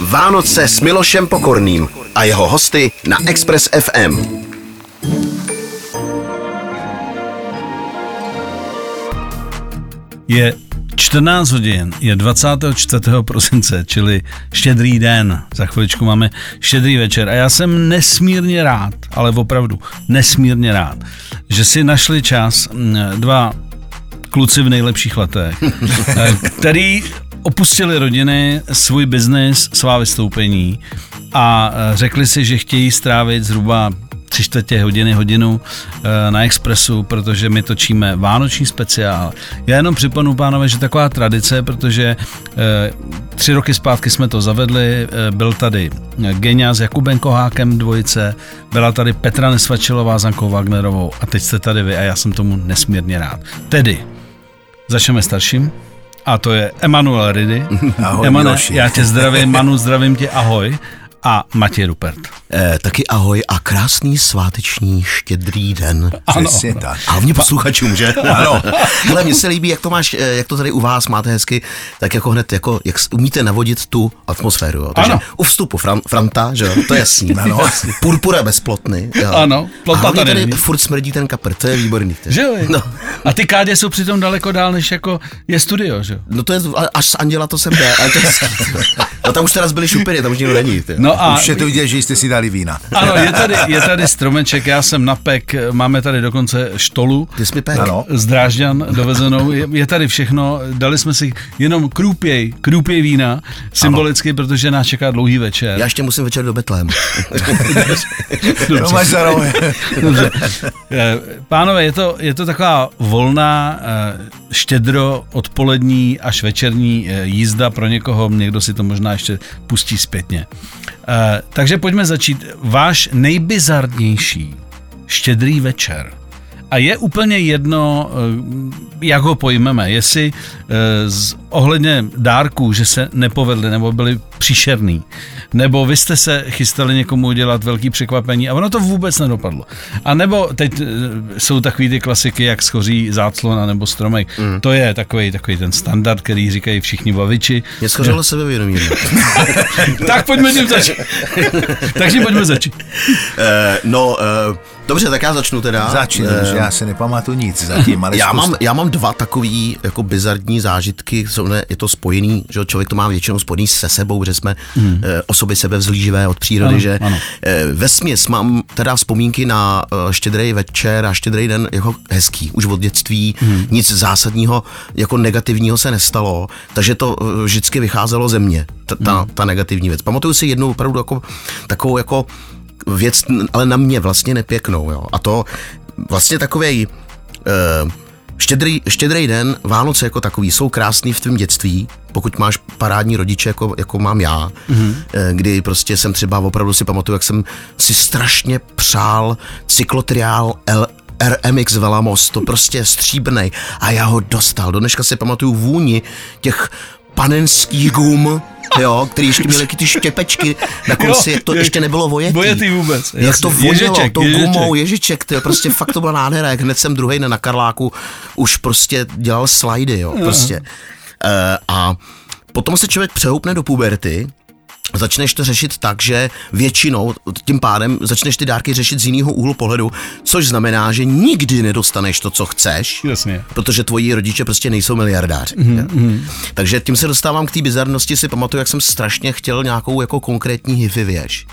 Vánoce s Milošem Pokorným a jeho hosty na Express FM. Je 14 hodin, je 24. prosince, čili štědrý den. Za chviličku máme štědrý večer a já jsem nesmírně rád, ale opravdu nesmírně rád, že si našli čas mm, dva kluci v nejlepších letech, eh, který opustili rodiny, svůj biznis, svá vystoupení a eh, řekli si, že chtějí strávit zhruba tři čtvrtě hodiny, hodinu eh, na Expressu, protože my točíme vánoční speciál. Já jenom připomenu, pánové, že taková tradice, protože eh, tři roky zpátky jsme to zavedli, byl tady Genia s Jakubem Kohákem dvojice, byla tady Petra Nesvačilová s Ankou Wagnerovou a teď jste tady vy a já jsem tomu nesmírně rád. Tedy, začneme starším, a to je Emanuel Ridy. Ahoj, Emanuel, Miloši. já tě zdravím, Manu, zdravím tě, ahoj. A Matěj Rupert. Eh, taky ahoj a krásný sváteční štědrý den. Přesně tak. A hlavně posluchačům, že? Ano. Hele, mně se líbí, jak to máš, eh, jak to tady u vás máte hezky, tak jako hned, jako, jak umíte navodit tu atmosféru. Jo? Takže Ano. u vstupu Fran, Franta, že jo, to je jasný. Ano. Purpura bez plotny. Jo? Ano, plota a tady tady furt smrdí ten kapr, to je výborný. To je. Že jo? No. A ty kádě jsou přitom daleko dál, než jako je studio, že jo? No to je, až z Anděla to sem jde, ale to je. No tam už teda byly šupiny, tam už nikdo není. Ty. No a Už je to vidět, že jste si dali vína. ano, je tady, je tady stromeček, já jsem napek, máme tady dokonce štolu. Ty jsi pek. Ano. Z Drážďan dovezenou, je, je tady všechno, dali jsme si jenom krůpěj, krůpěj vína, symbolicky, protože nás čeká dlouhý večer. Já ještě musím večer do. No máš za rohy. Dobře. Eh, Pánové, je to, je to taková volná, eh, štědro odpolední až večerní eh, jízda pro někoho, někdo si to možná ještě pustí zpětně. Eh, Takže pojďme začít. Váš nejbizarnější štědrý večer. A je úplně jedno, eh, jak ho pojmeme, jestli eh, z ohledně dárků, že se nepovedly nebo byly příšerný, nebo vy jste se chystali někomu udělat velký překvapení a ono to vůbec nedopadlo. A nebo teď eh, jsou takový ty klasiky, jak schoří záclona nebo stromek. Mm. To je takový, takový ten standard, který říkají všichni baviči. Mě schořelo sebevědomí. tak pojďme tím začít. Takže pojďme začít. Eh, no, eh, dobře, tak já začnu teda. Začni, Eh, že já se nepamatuju nic zatím, ale já zkus mám, já mám dva takový jako bizarní zážitky, jsou ne, je to spojený, že člověk to má většinou spojený se sebou, že jsme hmm. eh, osoby sebevzlíživé od přírody, Ano, že ano. eh, ve směs mám teda vzpomínky na eh, štědrý večer a štědrý den jako hezký, už od dětství, hmm. nic zásadního jako negativního se nestalo, takže to eh, vždycky vycházelo ze mě, ta, ta, Hmm. ta negativní věc. Pamatuju si jednu opravdu jako takovou jako věc, ale na mě vlastně nepěknou, jo. A to vlastně takovej uh, štědrý, štědrý den, Vánoce jako takový jsou krásný v tvém dětství, pokud máš parádní rodiče, jako, jako mám já, mm-hmm. kdy prostě jsem třeba opravdu si pamatuju, jak jsem si strašně přál cyklotriál L RMX Velamos, to prostě stříbrnej a já ho dostal. Do dneška si pamatuju vůni těch panenských gum, jo, který ještě měly ty štěpečky na konci, jak to je- ještě nebylo vojetý. vojetý vůbec, Jak to vonělo, Ježeček, tou ježeček. gumou, ježiček, to prostě fakt to byla nádhera, jak hned jsem druhý na Karláku už prostě dělal slajdy, jo, prostě. E, a potom se člověk přehoupne do puberty, začneš to řešit tak, že většinou tím pádem začneš ty dárky řešit z jiného úhlu pohledu, což znamená, že nikdy nedostaneš to, co chceš, Jasně. protože tvoji rodiče prostě nejsou miliardáři. Mm-hmm. Takže tím se dostávám k té bizarnosti, si pamatuju, jak jsem strašně chtěl nějakou jako konkrétní hifi věž.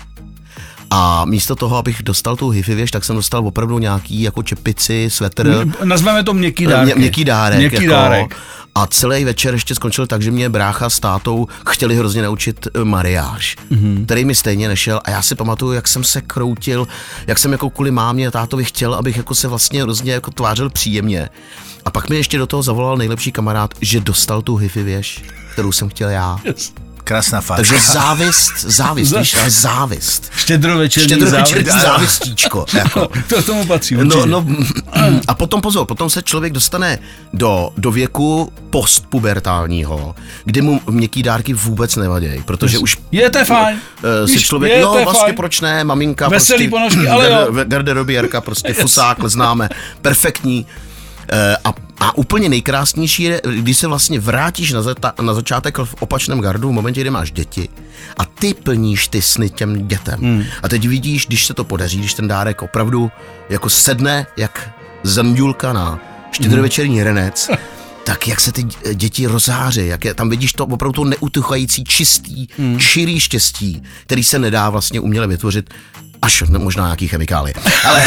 A místo toho, abych dostal tu hifi věž, tak jsem dostal opravdu nějaký jako čepici, svetr, Nazveme to měkký dárek. mě, měkký dárek. Měkký jako, dárek. A celý večer ještě skončil tak, že mě brácha s tátou chtěli hrozně naučit eh, mariáž, mm-hmm. který mi stejně nešel. A já si pamatuju, jak jsem se kroutil, jak jsem jako kvůli mámě a tátovi chtěl, abych jako se vlastně hrozně jako tvářil příjemně. A pak mi ještě do toho zavolal nejlepší kamarád, že dostal tu hifi věž, kterou jsem chtěl já. Krásná facka. Takže závist, závist, víš, ale závist. Štědrovečerní Štědrovečerní závist. závistíčko. Jako. To tomu patří No, určitě. no, a potom pozor, potom se člověk dostane do, do věku postpubertálního, kdy mu měkký dárky vůbec nevadí, protože už Je to fajn. eh, si člověk, je no vlastně fajn. proč ne, maminka Veselý prostě, ponožky, ale jo. garde- garderobierka, prostě fusák, známe, perfektní. Eh, A, A úplně nejkrásnější je, když se vlastně vrátíš na, zata, na začátek v opačném gardu, v momentě, kdy máš děti a ty plníš ty sny těm dětem. Hmm. A teď vidíš, když se to podaří, když ten dárek opravdu jako sedne jak zemďulka na štědrovečerní renec, tak jak se ty děti rozháří, jak je, tam vidíš to opravdu to neutuchající, čistý, hmm. čirý štěstí, který se nedá vlastně uměle vytvořit až možná nějaký chemikály. Ale,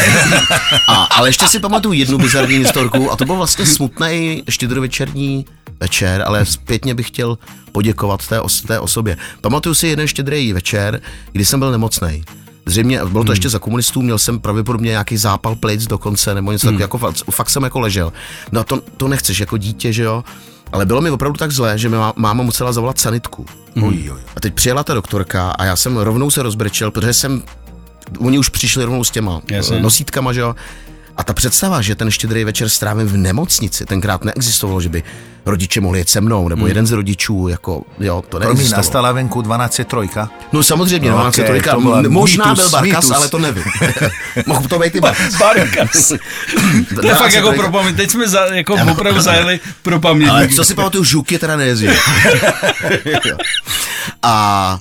a, ale ještě si pamatuju jednu bizarní historku a to byl vlastně smutný štědrovečerní večer, ale zpětně bych chtěl poděkovat té, os, té osobě. Pamatuju si jeden štědrý večer, kdy jsem byl nemocný. Zřejmě, bylo to hmm. ještě za komunistů, měl jsem pravděpodobně nějaký zápal plic dokonce, nebo něco hmm. takového, jako fakt, fakt jsem jako ležel. No to, to nechceš jako dítě, že jo? Ale bylo mi opravdu tak zlé, že mi máma musela zavolat sanitku. Hmm. A teď přijela ta doktorka a já jsem rovnou se rozbrečel, protože jsem oni už přišli rovnou s těma Jasně. nosítkama, že jo. A ta představa, že ten štědrý večer strávím v nemocnici, tenkrát neexistovalo, že by rodiče mohli jet se mnou, nebo hmm. jeden z rodičů, jako, jo, to neexistovalo. Promiň, nastala venku 12 trojka? No samozřejmě, no, 12 okay, trojka, možná mýtus, byl Barkas, mýtus. ale to nevím. Mohl to být i Barkas. Barkas. to je fakt jako pro paměť, teď jsme za, jako opravdu zajeli pro paměť. Ale co si pamatuju, žuky teda nejezdí. a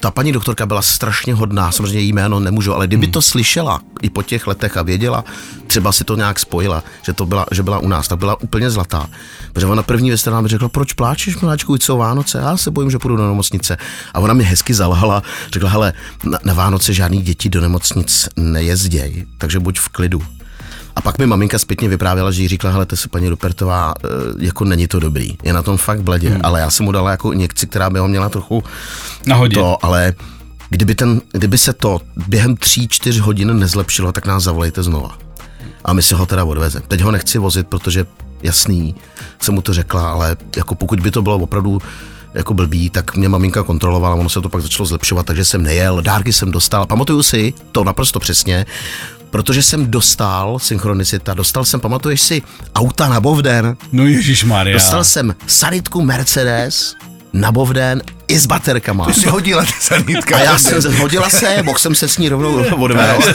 ta paní doktorka byla strašně hodná, samozřejmě jí jméno nemůžu, ale kdyby hmm. to slyšela i po těch letech a věděla, třeba si to nějak spojila, že to byla, že byla u nás, tak byla úplně zlatá. Protože ona první věc, která mi řekla, proč pláčeš, miláčku, jsou Vánoce, já se bojím, že půjdu do nemocnice. A ona mi hezky zalhala, řekla, hele, na, na Vánoce žádný děti do nemocnic nejezdějí, takže buď v klidu. A pak mi maminka zpětně vyprávěla, že jí říkala, hele, to se paní Rupertová, eh, jako není to dobrý, je na tom fakt bledě, hmm. ale já jsem mu dala jako injekci, která by ho měla trochu Nahodit. to, ale kdyby, ten, kdyby se to během tří, čtyř hodin nezlepšilo, tak nás zavolejte znova. A my si ho teda odvezeme. Teď ho nechci vozit, protože jasný, jsem mu to řekla, ale jako pokud by to bylo opravdu jako blbý, tak mě maminka kontrolovala, ono se to pak začalo zlepšovat, takže jsem nejel, dárky jsem dostal. Pamatuju si to naprosto přesně, protože jsem dostal synchronicita, dostal jsem, pamatuješ si, auta na Bovden. No Ježíš Maria. Dostal jsem sanitku Mercedes na Bovden i s baterkama. Ty si hodila ta sanitka. A já jsem hodila se, mohl jsem se s ní rovnou odvést.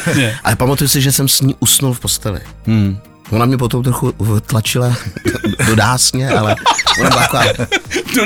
Ale pamatuju si, že jsem s ní usnul v posteli. Hmm. Ona mě potom trochu tlačila do dásně, ale ona byla taková...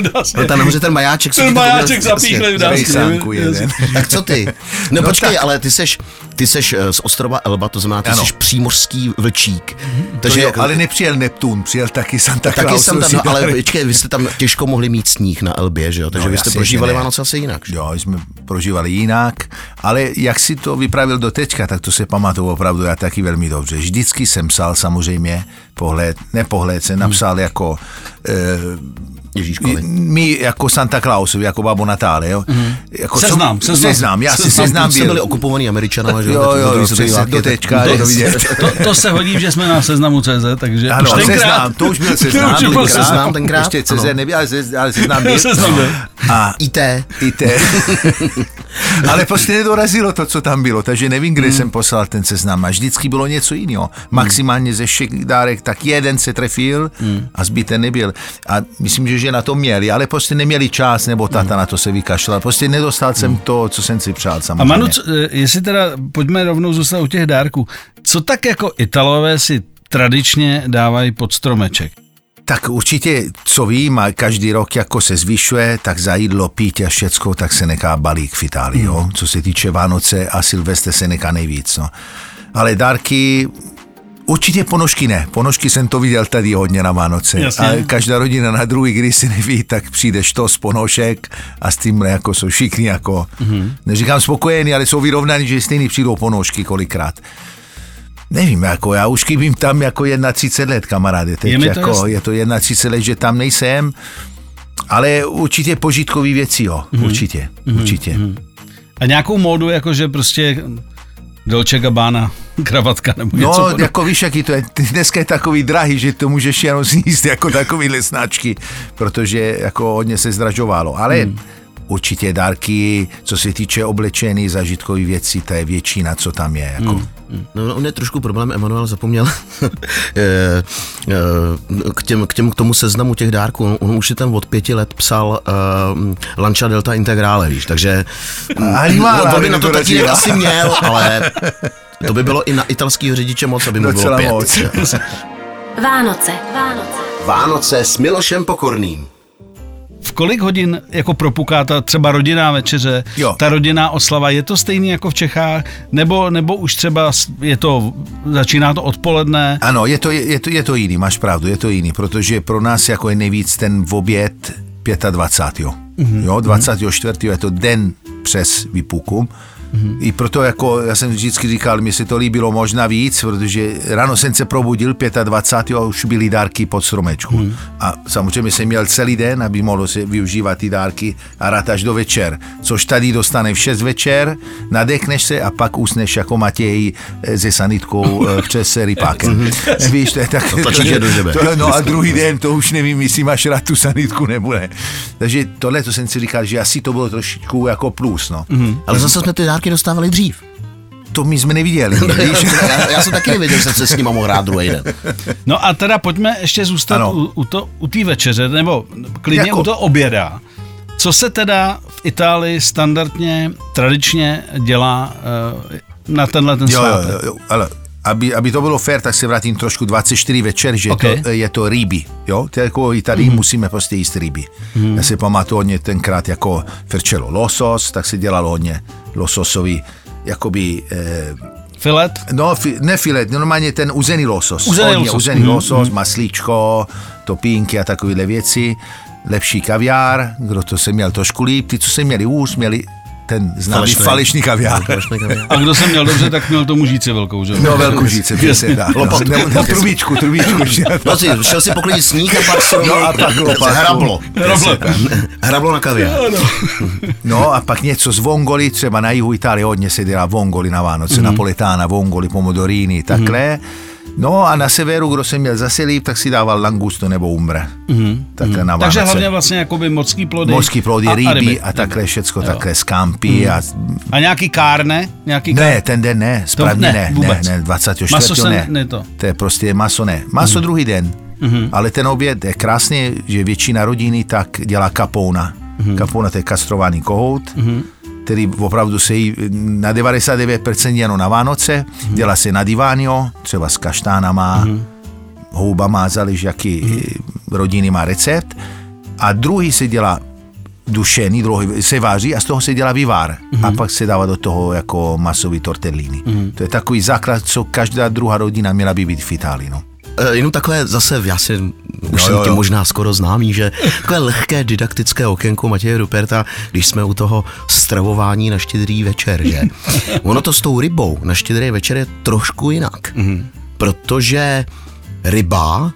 do dásně. No tam nahoře ten majáček. Ten majáček zapíchli v dásně. Tak co ty? No, no počkej, tak. ale ty seš, ty seš eh, z ostrova Elba, to znamená, ty ano. seš přímořský vlčík. Mm-hmm. Takže, jo, ale nepřijel Neptun, přijel taky Santa Claus. Taky Santa, no, ale počkej, vy jste tam těžko mohli mít sníh na Elbě, že jo? Takže no, vy jste prožívali Vánoce asi jinak. Že? Jo, jsme prožívali jinak, ale jak si to vypravil do teďka, tak to se pamatuju opravdu já taky velmi dobře. Vždycky jsem psal samozřejmě pohled, ne pohled, jsem napsal hmm. jako e, Ježíškovi. My jako Santa Clausovi, jako Babo Natále, jo. Mm. Jako seznám, co, seznám. seznám. Já si seznám byl. byli okupovaní američanama, že jo, jo, jo, se do tečka, to, to, to, se hodí, že jsme na seznamu CZ, takže ano, už tenkrát, seznám, to už byl seznám, to už byl seznám tenkrát. Ještě CZ nebyl, ale, ale seznám byl. seznám byl. A IT. IT. ale prostě nedorazilo to, co tam bylo, takže nevím, kde mm. jsem poslal ten seznam. A vždycky bylo něco jiného. Maximálně ze všech dárek, tak jeden se trefil mm. a zbytek nebyl. A myslím, že že na to měli, ale prostě neměli čas, nebo tata hmm. na to se vykašlal. Prostě nedostal jsem hmm. to, co jsem si přál samozřejmě. A Manu, eh, jestli teda, pojďme rovnou zůstat u těch dárků. Co tak jako Italové si tradičně dávají pod stromeček? Tak určitě, co vím, a každý rok jako se zvyšuje, tak za jídlo, pít a všecko, tak se nechá balík v Itálii, hmm. jo? Co se týče Vánoce a Silvestre se nechá nejvíc, no. Ale dárky Určitě ponožky ne. Ponožky jsem to viděl tady hodně na Vánoce. Jasně. A každá rodina na druhý, když si neví, tak přijdeš to z ponožek a s tím jako jsou všichni jako, mm-hmm. neříkám spokojení, ale jsou vyrovnaní, že stejný přijdou ponožky kolikrát. Nevím, jako já už chybím tam jako 31 let, kamaráde. Teď je, jako, je to 31 let, že tam nejsem, ale určitě požitkový věci, jo. Mm-hmm. Určitě, mm-hmm. určitě. Mm-hmm. A nějakou módu, jakože prostě Dolce Gabbana kravatka nebo něco. No, jako víš, jaký to je, dneska je takový drahý, že to můžeš jenom sníst jako takový lesnáčky, protože jako hodně se zdražovalo, ale hmm. Určitě dárky, co se týče oblečení, zažitkových věcí, to je většina, co tam je. Jako. Hmm. No, no, on je trošku problém, Emanuel zapomněl k, těm, k, těm, k tomu seznamu těch dárků. On, on už si tam od pěti let psal uh, Lancia Delta Integrale, víš, takže on, on by na to taky asi měl, ale to by bylo i na italského řidiče moc, aby mu bylo pět. Moc. Vánoce. Vánoce. Vánoce s Milošem Pokorným. V kolik hodin jako propuká ta třeba rodinná večeře, jo. ta rodinná oslava, je to stejný jako v Čechách, nebo, nebo už třeba je to, začíná to odpoledne? Ano, je to, je, to, je to jiný, máš pravdu, je to jiný, protože pro nás jako je nejvíc ten v oběd 25. Mm-hmm. Jo, 24. je to den přes výpuku Mm-hmm. I proto jako, já jsem vždycky říkal, mi se to líbilo možná víc, protože ráno jsem se probudil 25. a už byly dárky pod stromečku. Mm-hmm. A samozřejmě jsem měl celý den, aby mohl se využívat ty dárky a rád až do večer. Což tady dostane v 6 večer, nadechneš se a pak usneš jako Matěj eh, se sanitkou přes rypákem. Mm-hmm. Víš, to je tak... To, to, to, no a druhý den to už nevím, jestli máš rád tu sanitku nebo ne. Takže tohle to jsem si říkal, že asi to bylo trošičku jako plus. No. Mm-hmm. Ale zase jsme ty dárky dárky dostávali dřív. To my jsme neviděli. já, já jsem taky nevěděl, že jsem se s ním mohl hrát druhý den. No a teda pojďme ještě zůstat ano. u, u, to, u té večeře, nebo klidně jako... u toho oběda. Co se teda v Itálii standardně, tradičně dělá uh, na tenhle ten svátek? Jo, jo, jo, ale aby, aby to bylo fér, tak se vrátím trošku 24 večer, že okay. to, je to ryby, jo, jako i tady mm-hmm. musíme prostě jíst ryby. Mm-hmm. Já si pamatuju hodně tenkrát jako ferčelo losos, tak se dělalo hodně lososový, jakoby... Eh, Filet? No, fi, ne filet, normálně ten uzený losos. Uzený hodně, losos. Uzený mm-hmm. losos, maslíčko, topínky a takovéhle věci. Lepší kaviár, kdo to se měl trošku líp, ty, co se měli úst, měli ten známý falešný, falešný kaviár. A kdo jsem měl dobře, tak měl to mužíci velkou, že? No, velkou žíci, přesně tak. No, nebo, nebo trubičku, trubičku. No, si, šel si poklidit sníh a pak se no, a pak hrablo. Hrablo na kaviár. No a pak něco z vongoli, třeba na jihu Itálie hodně se dělá vongoli na Vánoce, mm-hmm. napoletána, vongoli, pomodorini, takhle. Mm-hmm No a na severu, kdo se měl zase líp, tak si dával langusto nebo umbre. Mm-hmm. Takhle na Takže hlavně vlastně jakoby mořský plody. Mořský plody, a, ryby a, ryby. a takhle všecko, jo. takhle skampi. Mm. A, a nějaký kárne? Nějaký kár... Ne, ten den ne, správně ne, ne, ne, ne, 24. Maso ne. ne to. to je prostě maso ne. Maso mm. druhý den. Mm-hmm. Ale ten oběd je krásně, že většina rodiny tak dělá kapouna. Mm-hmm. Kapouna to je kastrovaný kohout. Mm-hmm který opravdu se jí na 99% jenom na Vánoce, mm. dělá se na divánio, třeba s kaštánama, mm. houbama, záleží, jaký mm. rodiny má recept. A druhý se dělá dušený, druhý se váří a z toho se dělá vývar. Mm. A pak se dává do toho jako masový tortellini. Mm. To je takový základ, co každá druhá rodina měla by být v Itálii. No. E, jenom takové zase, já si už jo, jsem tě možná skoro známý, že takové lehké didaktické okénko Matěje Ruperta, když jsme u toho stravování na štědrý večer, že? Ono to s tou rybou na štědrý večer je trošku jinak, mm-hmm. protože ryba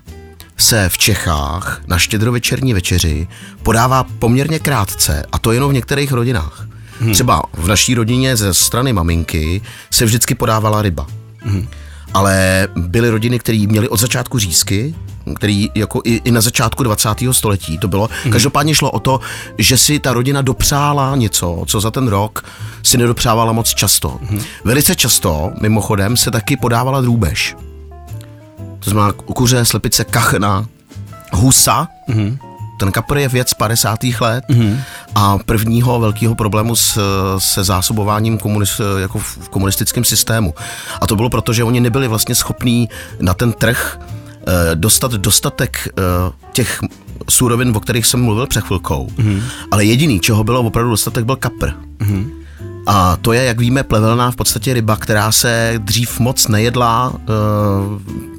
se v Čechách na štědrovečerní večeři podává poměrně krátce a to jenom v některých rodinách. Hmm. Třeba v naší rodině ze strany maminky se vždycky podávala ryba. Hmm ale byly rodiny, které měly od začátku řízky, který jako i, i na začátku 20. století to bylo. Mm. Každopádně šlo o to, že si ta rodina dopřála něco, co za ten rok si nedopřávala moc často. Mm. Velice často, mimochodem, se taky podávala drůbež. To znamená kuře, slepice, kachna, husa, mm. Ten kapr je věc 50. let mm-hmm. a prvního velkého problému s, se zásobováním komunist, jako v komunistickém systému. A to bylo proto, že oni nebyli vlastně schopní na ten trh eh, dostat dostatek eh, těch surovin, o kterých jsem mluvil před chvilkou. Mm-hmm. Ale jediný, čeho bylo opravdu dostatek, byl kapr. Mm-hmm. A to je, jak víme, plevelná v podstatě ryba, která se dřív moc nejedla uh,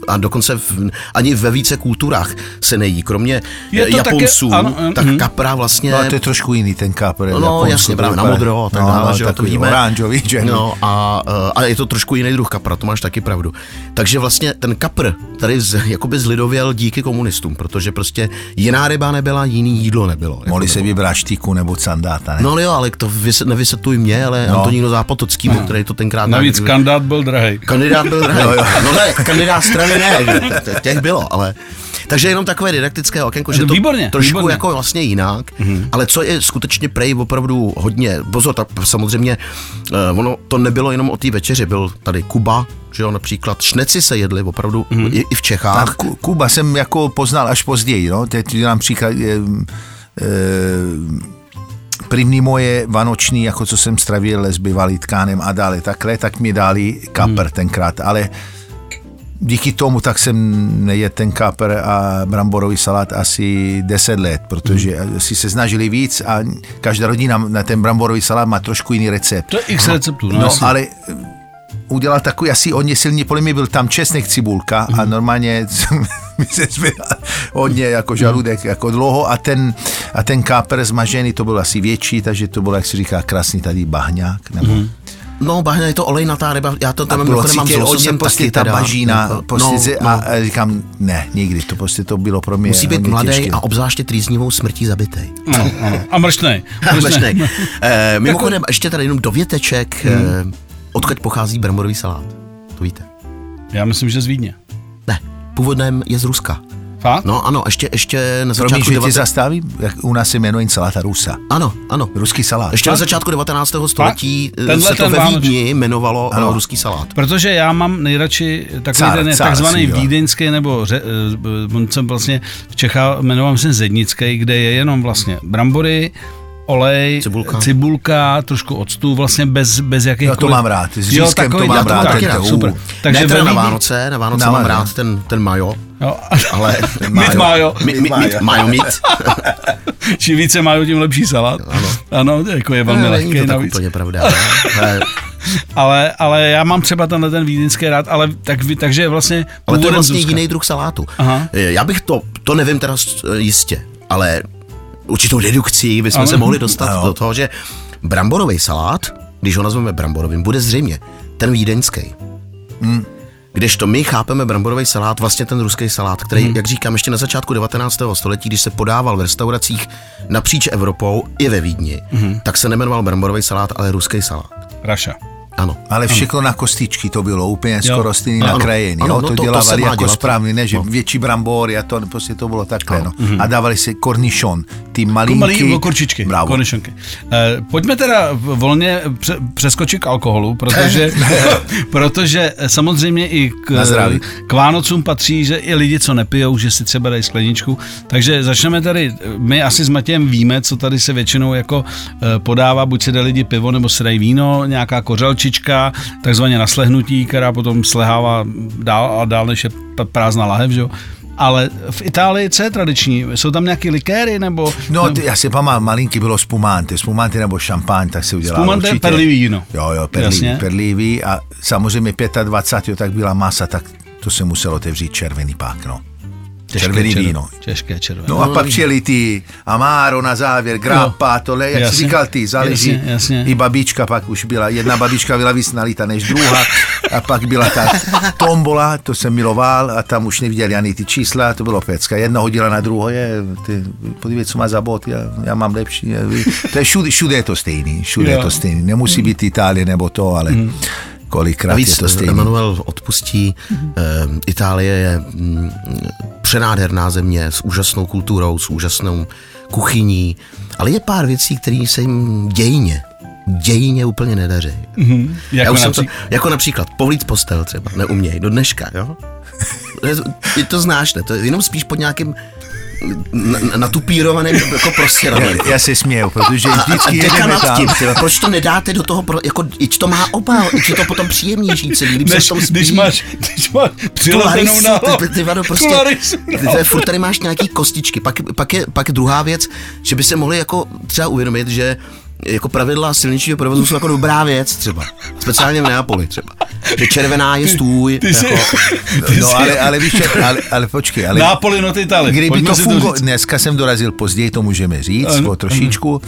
a dokonce v, ani ve více kulturách se nejí. Kromě je Japonců, také, ano, tak mm. kapra vlastně... No, to je trošku jiný ten kapr. No, no jasně, právě na modro a tak no, dále, že to víme. Oranžový, že? No, a, eh, a je to trošku jiný druh kapra, to máš taky pravdu. Takže vlastně ten kapr tady z, jakoby zlidověl díky komunistům, protože prostě jiná ryba nebyla, jiný jídlo nebylo. Mohli jako se vybrat štíku nebo sandáta, ne? No jo, ale to nevysvětuj mě, ale no. Antoníno Zápotocký, no. který to tenkrát... Navíc kandidát byl drahý. Kandidát byl drahý. no, jo. no ne, kandidát strany ne, že těch bylo, ale... Takže jenom takové didaktické okénko, že to výborně, trošku výborně. jako vlastně jinak, mm-hmm. ale co je skutečně prej opravdu hodně, pozor, tak samozřejmě uh, ono to nebylo jenom o té večeři, byl tady Kuba, že jo, například šneci se jedli opravdu mm-hmm. i, i v Čechách. Tak, Kuba jsem jako poznal až později, no, teď nám příklad, je, e, první moje vanoční, jako co jsem stravil s bývalý tkánem a dále takhle, tak mi dali kapr hmm. tenkrát, ale díky tomu tak jsem nejedl ten káper a bramborový salát asi 10 let, protože Hmm. si se snažili víc a každá rodina na ten bramborový salát má trošku jiný recept. To je x receptů, no, No, ale eh, udělal takový asi hodně silný, podle mě byl tam česnek, cibulka Mhm. a normálně mi se hodně jako žaludek, jako dlouho a ten, a ten káper zmažený, to byl asi větší, takže to bylo, jak se říká, krásný tady bahňák, nebo Mhm. No, bahna je to olejnatá ryba, já to a tam bylo mimochodem mám s hodně lososem prostě taky ta bažína, No, no, a, a říkám, ne, nikdy, to prostě to bylo pro mě Musí být mladý těžké. a obzvláště trýznivou smrtí zabitej. Ano, ano. A mrštnej. Mlečnej. Eh, mimochodem, ještě tady jenom dověteček, Hmm. eh, odkud pochází bramborový salát. To víte? Já myslím, že z Vídně. Původem je z Ruska. Fakt? No ano, ještě, ještě na Promiň, začátku... že tě 19... zastavím, jak u nás se jmenuje saláta rusa. Ano, ano. Ruský salát. Ještě na začátku 19. století eh, Tenhle se to ve. Vídni jmenovalo ano. Ano. ruský salát. Protože já mám nejradši takový Cár, ten cár takzvaný vídeňský, nebo ře, eh, on jsem vlastně v Čechách jmenovám se Zednický, kde je jenom vlastně brambory, olej, Cibulka. cibulka trošku octu, vlastně bez, bez jakýchkoliv... Jo, to mám rád. S Jo, řízkem to takový, mám já to rád, taky ten- rád, super. Takže ne teda ve na Vánoce, na Vánoce Na mám rád ten, ten majo, Jo, ale... Mit majo. Mit, majo mit. Čím více majo, tím lepší salát. Ano. Ano, jako je velmi Ne, lehký Není to tak navíc. úplně pravda. Ale, Ale, já mám třeba tenhle ten vídeňský rád, ale tak, takže vlastně ale to je vlastně jiný druh salátu. Aha. Já bych to, to nevím teda jistě, ale určitou dedukcí bychom Ano. se mohli dostat Ano. do toho, že bramborový salát, když ho nazveme bramborovým, bude zřejmě ten vídeňský. Hmm. Když to my chápeme bramborový salát, vlastně ten ruský salát, který, Hmm. jak říkám, ještě na začátku 19. století, když se podával v restauracích napříč Evropou i ve Vídni, Hmm. tak se nemenoval bramborový salát, ale ruský salát. Raša. Ano. Ale všechno na kostičky to bylo, úplně skoro stejný ano, jo, no to, to- to dělávali má jako dělat. správný, ne, že No. větší brambory a to prostě to bylo takhle. No. Mhm. A dávali se kornišon, ty Jako malinký. malý okurčičky, Bravo. konešenky. Eh, pojďme teda volně pře- přeskočit k alkoholu, protože, protože samozřejmě i k, Na k Vánocům patří, že i lidi, co nepijou, že si třeba dají skleničku. Takže začneme tady, my asi s Matějem víme, co tady se většinou jako eh, podává, buď si dají lidi pivo, nebo si dají víno, nějaká kořelčička, takzvaně naslehnutí, která potom slehává dál a dál, než je prázdná lahev, že jo? Ale v Itálii co je tradiční? Jsou tam nějaké likéry nebo... No, ty, já si pamatuju, malinký bylo spumante, spumante nebo šampaň, tak se udělalo Spumante je určitě. perlivý víno. Jo, jo, perlivý, Jasně. perlivý a samozřejmě 25. tak byla masa, tak to se muselo otevřít červený pák, no. červený červené. víno. Těžké červené. No a pak přijeli ty Amaro na závěr, Grappa, tohle, jak Jasně. jsi říkal ty, záleží. Jasně, jasně. I babička pak už byla, jedna babička byla víc nalita než druhá a pak byla ta tombola, to jsem miloval a tam už neviděli ani ty čísla, to bylo pecka. Jedna hodila na druhou, je, ty, podívej, co má za bod, já, já mám lepší. Já, to je všude, všude je to stejný, všude je Jo. to stejný. Nemusí být Itálie nebo to, ale kolikrát je Navíc to stejný. Emanuel odpustí, eh, Itálie je mm, přenádherná země s úžasnou kulturou, s úžasnou kuchyní, ale je pár věcí, které se jim dějně, dějně úplně nedaří. Mhm. Já Jako už jsem to, například, jako například povlít postel třeba, neuměj, do dneška, jo? Ty to znáš, ne? To je jenom spíš pod nějakým na- na- natupírovaným jako prostěradlem. Já se směju, protože A, a vždycky deka jedeme nad tam. tím, tyhle, proč to nedáte do toho, pro, jako, iť to má obal, iť je to potom příjemnější celý, líp se v tom když spí. máš, když máš tu přilepenou na ty, ty, vado, prostě, tu ty, ty, furt tady máš nějaký kostičky, pak, pak, je, pak druhá věc, že by se mohli jako třeba uvědomit, že jako pravidla silničního provozu jsou jako dobrá věc třeba. Speciálně v Neapoli třeba. Že červená je stůj. Ty jsi, jako, ty No jsi, ale, ale víš, ale, ale počkej, ale Nápoli not Italy. kdyby Pojďme to fungovalo, říct. dneska jsem dorazil později, to můžeme říct, Ano, o trošičku,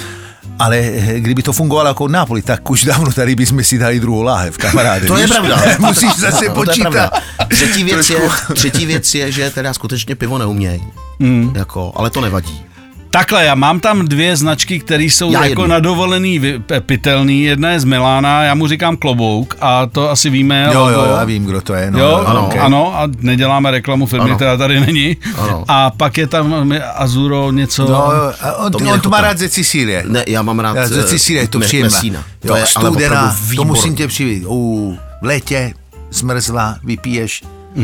ale eh, kdyby to fungovalo jako Napoli, tak už dávno tady bychom si dali druhou láhev, kamaráde. To je víš? pravda. Musíš zase No, to je počítat. Třetí věc, je, třetí věc je, že teda skutečně pivo neumějí. Hmm. Jako, ale to nevadí. Takhle, já mám tam dvě značky, které jsou Já jako jednu. na dovolený vy- pe- pitelný. Jedna je z Milána, já mu říkám klobouk a to asi víme. Jo, jo, já vím, kdo to je. No, jo, ano, ano, ok. ano, a neděláme reklamu firmy, Ano. která tady není. Ano. A pak je tam Azuro něco. No, on, To on to má rád ze Sicílie. Ne, já mám rád Já Ze eh, Sicílie, to příjemná. Jo, To je studená, to musím tě přivít. U, v létě, zmrzla, vypiješ.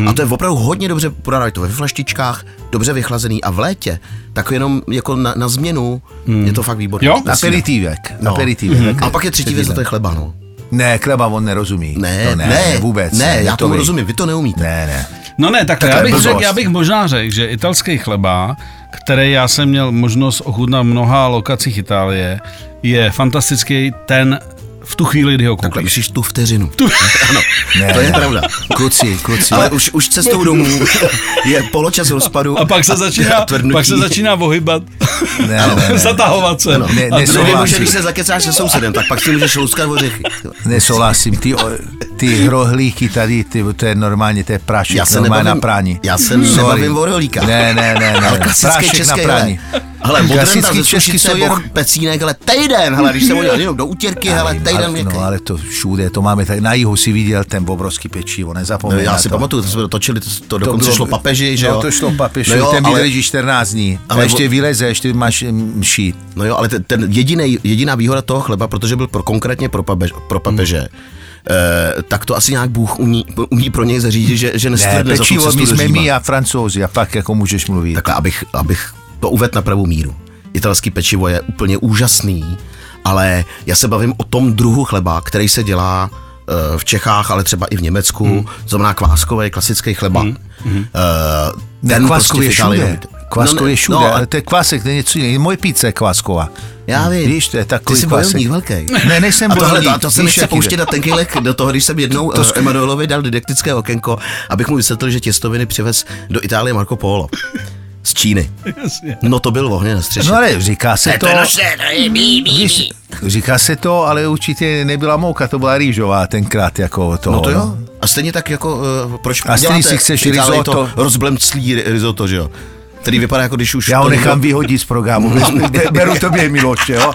A to je opravdu hodně dobře podané, to ve flaštičkách, dobře vychlazený a v létě, tak jenom jako na, na změnu je to fakt výborné. Jo? Aperitívek. No. Aperitívek. A pak je třetí věc, to je chleba, no. Ne, chleba on nerozumí. Ne, to ne, ne, vůbec. Ne, já to tomu ví. rozumím, vy to neumíte. Ne, ne. No ne, tak Tak já bych, řekl, já bych možná řekl, že italský chleba, který já jsem měl možnost ochutnat v mnoha lokacích Itálie, je fantastický ten v tu chvíli, kdy ho Takhle koupíš. myslíš tu vteřinu. ano, Ne, to je ne. pravda. Kluci, kluci. Ale už, už cestou domů je poločas rozpadu. A pak se začíná, tvrdnutí. pak se začíná ohybat, Ne, ne, ne. zatahovat se. Ne, a A druhý nesouhlasím. může, když se zakecáš se sousedem, tak pak si můžeš louskat ořechy. Nesouhlasím, ty, o- ty hrohlíky tady, ty, to je normálně, to je prášek, Já se normálně nebavím- na prání. já se Sorry. nebavím o rohlíkách. Ne, ne, ne, ne. Ale klasický prášek na prání. hele, modrenta Klasický český sojer. boh, pecínek, hele, týden, hele, když se hodil jenom do útěrky, hele, Nevím, týden ale, no, ale to všude, to máme tak, na jihu si viděl ten obrovský pečivo, No, nezapomeň já na si to. pamatuju, to jsme to točili, to, to dokonce bylo- šlo papeži, že jo? No to šlo papeži, no jo, ten ale, vydrží 14 dní. ale Ale ještě vyleze, ještě máš mm, mší. no jo, ale ten, ten jediný, jediná výhoda toho chleba, protože byl pro, konkrétně pro, papež, pro papeže, Hmm. eh, tak to asi nějak Bůh umí, umí pro něj zařídit, že, že Ne, nestvrdne za tu pečivo, cestu my jsme my a francouzi a pak jako můžeš mluvit. Takhle, abych, abych to uvedl na pravou míru. Italský pečivo je úplně úžasný, ale já se bavím o tom druhu chleba, který se dělá eh, v Čechách, ale třeba i v Německu, hmm. znamená kváskový, klasický chleba. Hmm. Ne, kváskový je v Itálii všude. neumíte. Kváskový je všude, no, ale to je kvásek, to je něco jiného. Moje pizza je kvásková. já vím. Víš, to je takový Ty jsi kvásek. bojovník velký. Ne, nejsem A tohle, bojovník. to, to se nechce to- pouštět na tenký lek do toho, když jsem jednou to Emanuelovi dal didaktické okénko, abych mu vysvětlil, že těstoviny přivez do Itálie Marco Polo. Z Číny. No to byl ohně na střeše. No ale říká se to, víš, říká se to, ale určitě nebyla mouka, to byla rýžová tenkrát jako to. No to jo. A stejně tak jako, uh, proč A stejně si chceš risotto? to rozblemclý risotto, že jo? Který vypadá jako když už... Já ho nechám vyhodit z programu, beru tobě Miloš, jo.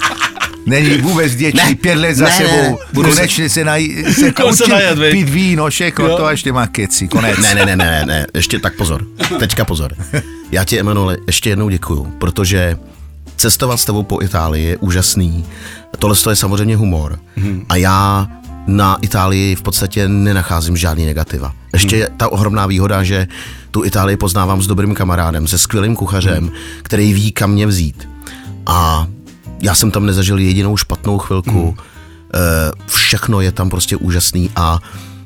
Není vůbec děčný, Ne, pět let za ne, sebou, ne, konečně se, naj, se učil najet, pít víno, všechno, Jo. to a ještě má keci, konec. Ne, ne, ne, ne, ne, ještě tak pozor. Teďka pozor. Já ti, Emanuele, ještě jednou děkuju, protože cestovat s tebou po Itálii je úžasný. Tohle je samozřejmě humor. A já na Itálii v podstatě nenacházím žádný negativa. Ještě je ta ohromná výhoda, že tu Itálii poznávám s dobrým kamarádem, se skvělým kuchařem, který ví, kam mě vzít. A já jsem tam nezažil jedinou špatnou chvilku. Eh, Všechno je tam prostě úžasný a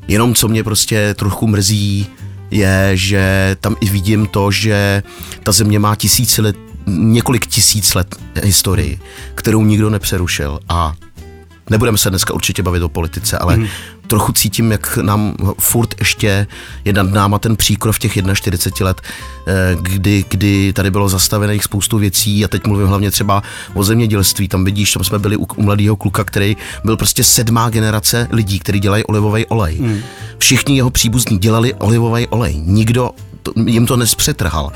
jenom co mě prostě trochu mrzí, je, že tam i vidím to, že ta země má tisíci let, několik tisíc let historii, kterou nikdo nepřerušil a nebudeme se dneska určitě bavit o politice, ale hmm. trochu cítím, jak nám furt ještě je nad náma ten příkrov těch 41 let, eh, kdy, kdy tady bylo zastavených spoustu věcí a teď mluvím hlavně třeba o zemědělství, tam vidíš, tam jsme byli u, u mladého kluka, který byl prostě sedmá generace lidí, kteří dělají olivový olej. Hmm. Všichni jeho příbuzní dělali olivový olej. Nikdo to, jim to nespřetrhal.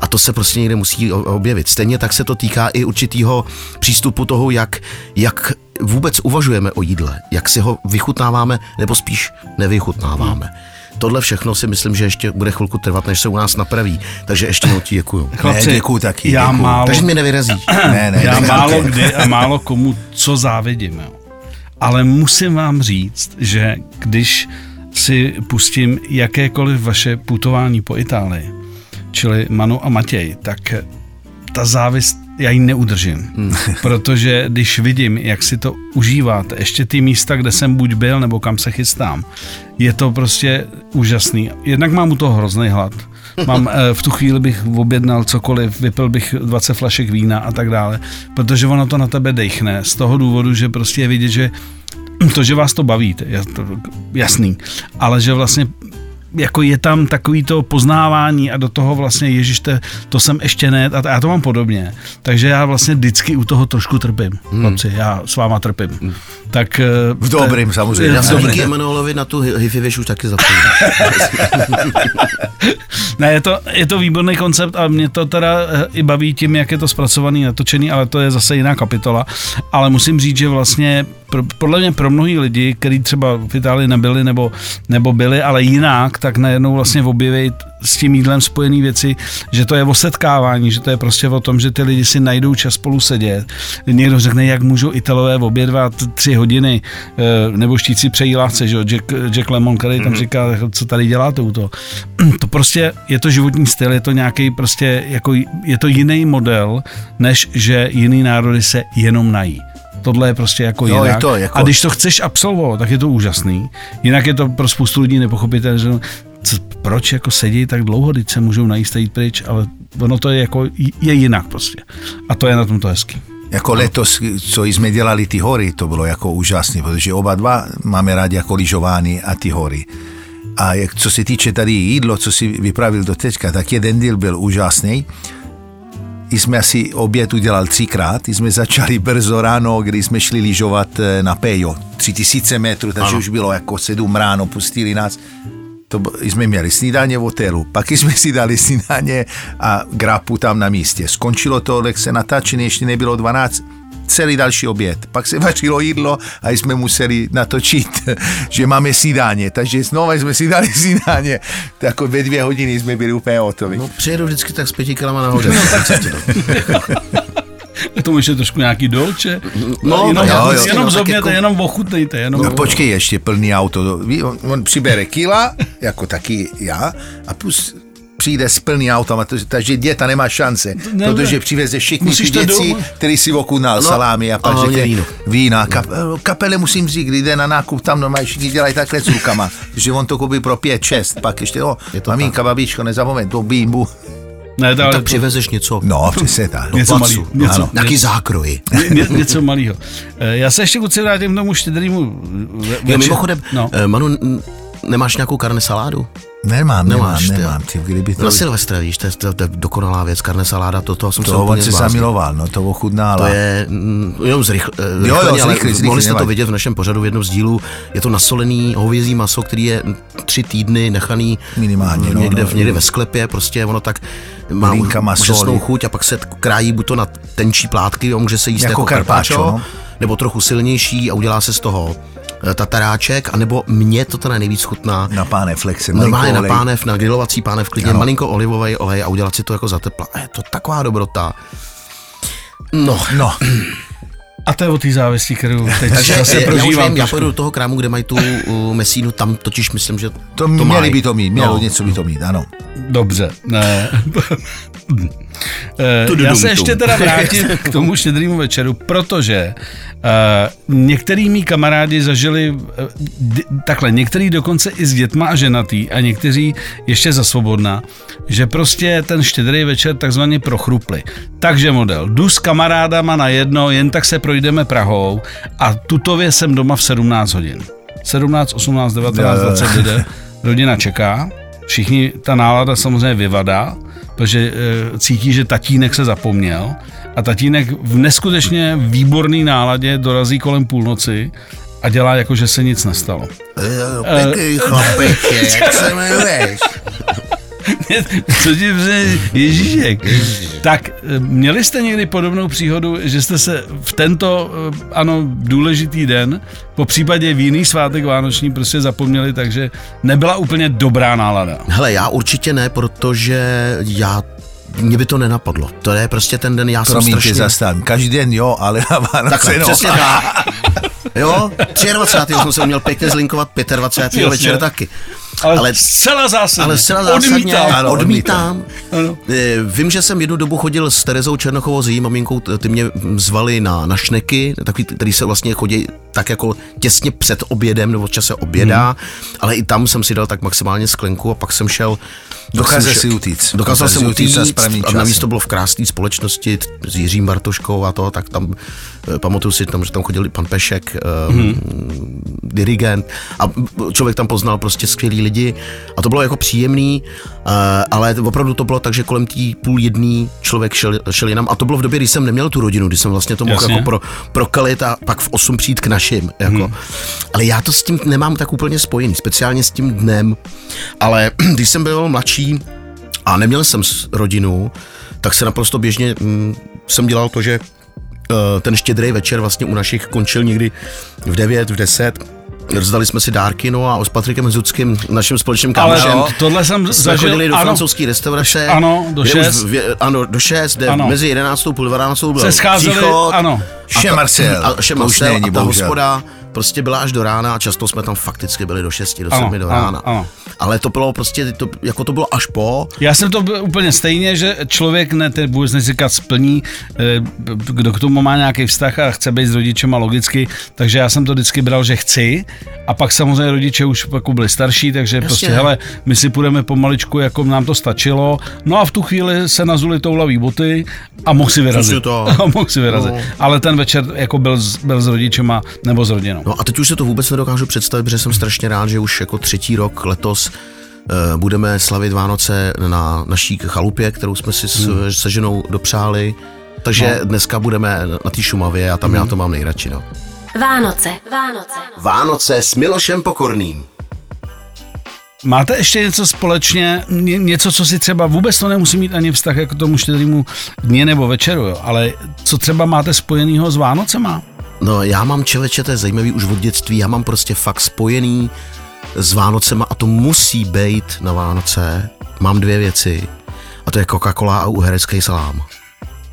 A to se prostě někde musí objevit. Stejně tak se to týká i určitého přístupu toho, jak, jak vůbec uvažujeme o jídle, jak si ho vychutnáváme, nebo spíš nevychutnáváme. Tohle všechno si myslím, že ještě bude chvilku trvat, než se u nás napraví. Takže ještě jednou ti děkuju. Chlapci, děkuju taky, já děkuju. málo, Takže mě nevyrazíš. Ne, ne, já ne, málo ne. kdy a málo komu co závidím. Jo. Ale musím vám říct, že když si pustím jakékoliv vaše putování po Itálii, čili Manu a Matěj, tak ta závist, já ji neudržím. Hmm. Protože když vidím, jak si to užíváte, ještě ty místa, kde jsem buď byl, nebo kam se chystám, je to prostě úžasný. Jednak mám u toho hrozný hlad. Mám, eh, v tu chvíli bych objednal cokoliv, vypil bych 20 flašek vína a tak dále, protože ono to na tebe dechne z toho důvodu, že prostě je vidět, že to, že vás to baví, to je to jasný, ale že vlastně jako je tam takový to poznávání a do toho vlastně, ježiš, to, to jsem ještě ne, a já to mám podobně. Takže já vlastně vždycky u toho trošku trpím, hmm. chlapci, já s váma trpím. Hmm. Tak, eh, V dobrým samozřejmě. Já v jsem díky Emanuelovi na tu hi-fi věž už taky zapomněl. Ne, je to, je to výborný koncept a mě to teda eh, i baví tím, jak je to zpracovaný, natočený, ale to je zase jiná kapitola. Ale musím říct, že vlastně pro, podle mě pro mnohý lidi, kteří třeba v Itálii nebyli nebo, nebo byli, ale jinak, tak najednou vlastně objeví s tím jídlem spojené věci, že to je o setkávání, že to je prostě o tom, že ty lidi si najdou čas spolu sedět. Někdo řekne, jak můžou Italové obědvat tři hodiny, eh, nebo štíci přejíláce, že jo, Jack, Jack Lemon, který tam říká, co tady děláte u toho. To prostě je to životní styl, je to nějaký prostě, jako je to jiný model, než že jiný národy se jenom nají. Tohle je prostě jako Jo, jinak. je to jako- A když to chceš absolvovat, tak je to úžasný. Jinak je to pro spoustu lidí nepochopitelné, že no, co, proč jako sedí tak dlouho, když se můžou najíst a jít pryč, ale ono to je jako, je jinak prostě. A to je na tom to hezký. Jako letos, co jsme dělali ty hory, to bylo jako úžasné, protože oba dva máme rádi jako lyžování a ty hory. A jak, co se týče tady jídlo, co si vypravil do teďka, tak jeden díl byl úžasný. Jsme asi oběd udělal třikrát. Jsme začali brzo ráno, kdy jsme šli lyžovat eh, na Pejo. Tři tisíce metrů, takže Ano. už bylo jako sedm ráno, pustili nás. To jsme měli snídaně v hotelu, pak jsme si dali snídaně a grapu tam na místě. Skončilo to, jak se natáčení, ještě nebylo 12, celý další oběd. Pak se vařilo jídlo a jsme museli natočit, že máme snídaně. Takže znova jsme si dali snídaně. Tak jako ve dvě hodiny jsme byli úplně hotovi. No, přijedu vždycky tak s pěti kilama nahoře. No, tak K tomu ještě trošku nějaký dolče. No, jenom, jo, jenom, jo. jenom No, zobněte, jako- jenom ochutnejte. Jenom... No počkej, ještě plný auto. On, on přibere kila, jako taky já, a plus přijde s plný autem, takže děta nemá šance, Ne, protože ne. přiveze všechny Musíš ty věci, které si okudnal, No, salámy a a pak řekne víno. vína. Kap, kapele musím říct, kdy jde na nákup, tam normálně všichni dělají takhle s rukama, že on to koupí pro pět, šest, pak ještě, o, Je to maminka, babičko, nezapomeň, to bimbu. Ne, ale tak to, přivezeš něco. No, přesně tak. Něco placu. malý, něco- Ano, Nějaký zákroji. ně, ně, něco malého. Já se ještě kluci vrátím k tomu štědrýmu ve- mimochodem, no. no. Manu, nemáš nějakou karne saládu? Nemám, nemám, Nemáš, ty jo. nemám, ty, kdyby to, Na Silvestra, víš, to je, to, to je dokonalá věc, karne saláda, to, toho jsem se to on úplně se zbláznil. zamiloval, no to ochutnal. To je mm, jenom zrychl, jo, zrychleně, ale zrychli, zrychli, mohli jste to vidět v našem pořadu v jednom z dílů. Je to nasolený hovězí maso, který je tři týdny nechaný Minimálně, no, někde, no. v, někde ve sklepě, prostě ono tak má úžasnou chuť a pak se krájí buď to na tenčí plátky, a může se jíst Jako jako, carpaccio, no. nebo trochu silnější a udělá se z toho eh, tataráček, anebo mně to teda nejvíc chutná. Na páne flexe, Normálně na pánev, na grilovací pánev, klidně Ano. malinko olivový olej a udělat si to jako za tepla. A je to taková dobrota. No, No, A to je o té závisti, kterou teď takže zase já, já prožívám. vím, já trošku. pojedu do toho krámu, kde mají tu uh, mesínu, tam totiž myslím, že to, to měli mají. by to mít, mělo No. něco by to mít, ano. Dobře. Ne. Eh, Já se ještě teda vrátím k tomu štědrýmu večeru, protože uh, některý mý kamarádi zažili uh, d- takhle, některý dokonce i s dětma a ženatý a někteří ještě za svobodná, že prostě ten štědrý večer takzvaně prochrupli. Takže model, jdu s kamarádama na jedno, jen tak se projdeme Prahou a tutově jsem doma v 17 hodin. 17, 18, 19, 20 jde, rodina čeká, všichni, ta nálada samozřejmě vyvadá, protože e, cítí, že tatínek se zapomněl a tatínek v neskutečně výborný náladě dorazí kolem půlnoci a dělá jako, že se nic nestalo. Pěkný chlapeček, jak se jmenuješ? Co ti přijde, Ježíšek. Tak měli jste někdy podobnou příhodu, že jste se v tento, e, ano, důležitý den, po případě v jiný svátek vánoční prostě zapomněli, takže nebyla úplně dobrá nálada. Hele, já určitě ne, protože já mě by to nenapadlo. To je prostě ten den, já jsem Promiňte, strašně... zastan. Každý den jo, ale na Vánoce Takhle, no. přesně tak. Jo, 23. jsem se měl pěkně zlinkovat, 25. Jasně. večer taky. Ale, Ale- zcela zásadně. Ale zcela zásadně Odmítám. Ano, odmítám. Ano. Eh, Vím, že jsem jednu dobu chodil s Terezou Černochovou, s její maminkou, ty mě zvali na, na šneky, takový, který se vlastně chodí tak jako těsně před obědem, nebo v čase oběda, Mhm. ale i tam jsem si dal tak maximálně sklenku a pak jsem šel Dokázal si utíct. Dokázal jsem utíct a navíc to bylo v krásné společnosti s Jiřím Bartoškou a to, tak tam eh, pamatuju si tam, že tam chodil i pan Pešek, mm dirigent a člověk tam poznal prostě skvělý lidi a to bylo jako příjemný, eh, ale opravdu to bylo tak, že kolem tý půl jedný člověk šel, šel jinam a to bylo v době, kdy jsem neměl tu rodinu, kdy jsem vlastně to mohl Jasně. jako pro, prokalit a pak v 8 přijít k našim. Jako. Ale já to s tím nemám tak úplně spojený, speciálně s tím dnem, ale když jsem byl mladší a neměl jsem rodinu, tak se naprosto běžně mm, jsem dělal to, že eh, ten štědrý večer vlastně u našich končil někdy v 9, v 10 rozdali jsme si dárky, no a s Patrikem Zuckým, naším společným kámošem, no, tohle jsem jsme zažil. chodili do ano, francouzské restaurace. Ano, do šest. Vě- ano, do 6, kde Ano. mezi 11. půl 12. byl se scházeli, příchod, ano. Chez Marcel. a, Chez To už Marcel není, a ta bohužel. hospoda prostě byla až do rána a často jsme tam fakticky byli do 6, do Ano, 7 do ano, rána. ano. Ale to bylo prostě, to, jako to bylo až po, Já jsem to byl úplně stejně, že člověk ne, teď vůbec neříkat splní, eh, kdo k tomu má nějaký vztah a chce být s rodičema logicky, takže já jsem to vždycky bral, že chci a pak samozřejmě rodiče už jako byli starší, takže Jasně. prostě hele, my si půjdeme pomaličku, jako nám to stačilo, no a v tu chvíli se nazuli toulavý boty a mohl si vyrazit. To. A mohl si vyrazit. No. Ale ten večer jako byl, s- byl s rodičema nebo s rodinou. No a teď už se to vůbec nedokážu představit, protože jsem strašně rád, že už jako třetí rok letos eh, budeme slavit Vánoce na naší chalupě, kterou jsme si s, Hmm. se ženou dopřáli. Takže no. dneska budeme na té Šumavě a tam Hmm. já to mám nejradši. No. Vánoce. Vánoce. Vánoce s Milošem Pokorným. Máte ještě něco společně, ně- něco, co si třeba vůbec to nemusí mít ani vztah jako tomu štědrýmu dně nebo večeru, jo, ale co třeba máte spojenýho s Vánocema? No já mám čeleče, to je zajímavý už od dětství, já mám prostě fakt spojený s Vánocema a to musí být na Vánoce. Mám dvě věci a to je Coca-Cola a uherecký salám.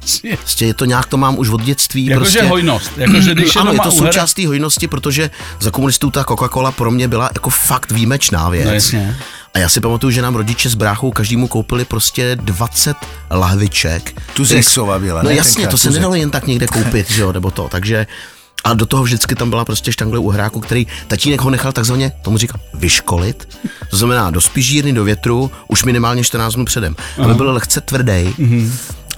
Prostě je to nějak, to mám už od dětství. Jakože prostě. hojnost, jakože když je ano, je to uhere- součást té hojnosti, protože za komunistů ta Coca-Cola pro mě byla jako fakt výjimečná věc. No jasně. A já si pamatuju, že nám rodiče s bráchou každému koupili prostě 20 lahviček. Tuzexova byla, No ne? jasně, Tenkrát to se nedalo jen tak někde koupit, že jo, nebo to, takže a do toho vždycky tam byla prostě štangle uhráku, který tatínek ho nechal takzvaně, tomu říkal, vyškolit. To znamená do spížírny, do větru, už minimálně 14 dnů předem. Aby byl lehce tvrdý.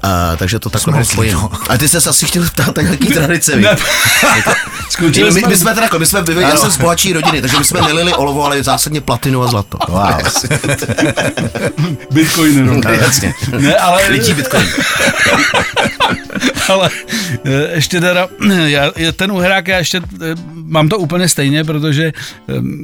A, takže to takhle spojeno. no. A ty jsi asi chtěl ptát, tak jaký tradice, víš? Ne. Skončili My, my, jsme... teda takhle, my jsme, my, já jsem z bohatší rodiny, takže my jsme nelili olovo, ale zásadně platinu a zlato. Wow. Bitcoiny, no. No, jasně. Ne, ale... Lidí bitcoin. ale eh, ještě teda, já, ten uhrák, já ještě eh, mám to úplně stejně, protože eh,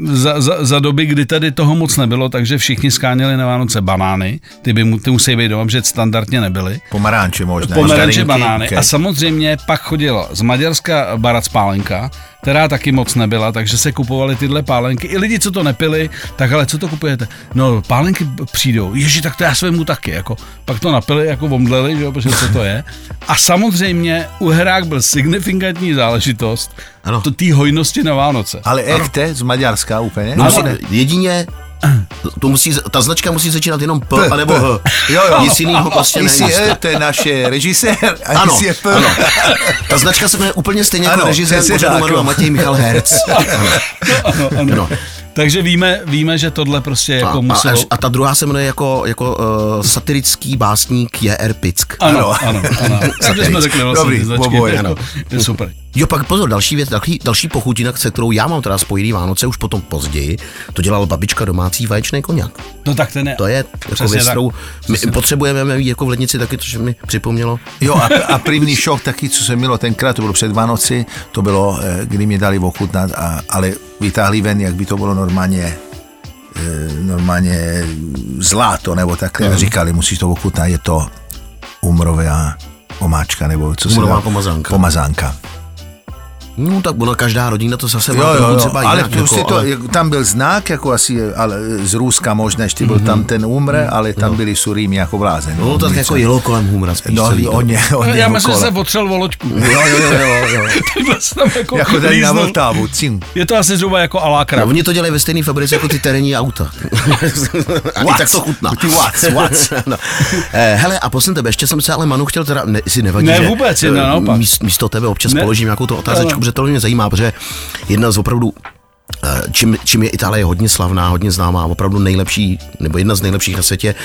za, za, za doby, kdy tady toho moc nebylo, takže všichni skáněli na Vánoce banány, ty, by mu, ty musí být doma, že standardně nebyly. Pomaranče možná. Pomeranče, Mandarinky, banány. okay. A samozřejmě pak chodila z Maďarska barac pálenka, která taky moc nebyla, takže se kupovaly tyhle pálenky. I lidi, co to nepili, tak ale co to kupujete? No, pálenky přijdou. Ježi, tak to já svému taky. Jako. Pak to napili, jako omdleli, že jo, protože co to je. A samozřejmě uherák byl signifikantní záležitost Ano. to té hojnosti na Vánoce. Ale ekte z Maďarska úplně? No, jedině to musí, ta značka musí začínat jenom P, P, anebo P. H. Jo, jo. Nic jiného prostě Jsi není. E, to je naše režisér, a Ano, jsi je P. ano. Ta značka se jmenuje úplně stejně jako Ano, režisér přesně pořadu jo. Matěj Michal Herc. ano, ano. No. Takže víme, víme, že tohle prostě jako a, muselo... a, a ta druhá se jmenuje jako, jako uh, satirický básník J.R. Pick. Ano, ano, ano. Myslím, že jsme řekli vlastně Dobrý, značky, oboje, je ano. jako- je super. Jo, pak pozor, další věc, další, další pochutina, se kterou já mám teda spojený Vánoce, už potom později, to dělala babička domácí vaječný koněk. No tak ten je... To je jako věc, tak. kterou my Přesně potřebujeme mít jako v lednici taky, což mi připomnělo. Jo, a, a první šok taky, co se mělo tenkrát, to bylo před Vánoci, to bylo, eh, kdy mě dali ochutnat, a, ale vytáhli ven, jak by to bylo normálně eh, normálně zlato, nebo takhle, Mhm. a říkali, musíš to ochutnat, je to umrová omáčka, nebo co se Umrová dá- pomazánka. Pomazánka. No tak ona každá rodina to zase Jo, má jo, jo, třeba ale jinak. prostě jako, to, ale, tam byl znak, jako asi ale z Ruska možná, ještě byl tam ten umre, ale tam byli surými jako blázen. no to tak jako jelo kolem humra spíš No, celý, on je, on je Já myslím, že se otřel o loďku. Jo, jo, jo, jo, jo. Takhle se tam jako, Jako tady na. Vltavu, cim. Je to asi zhruba jako No, alákra. oni to dělají ve stejné fabrice jako ty terénní auta. a tak to chutná. No. eh, hele, a posledně tebe, ještě jsem se ale Manu chtěl teda, ne, si nevadí, Ne, že vůbec, eh, jen naopak. míst, místo tebe občas Ne. položím nějakou tu otázečku, Protože to mě zajímá, protože jedna z opravdu eh, Čím, čím je Itálie hodně slavná, hodně známá, opravdu nejlepší, nebo jedna z nejlepších na světě,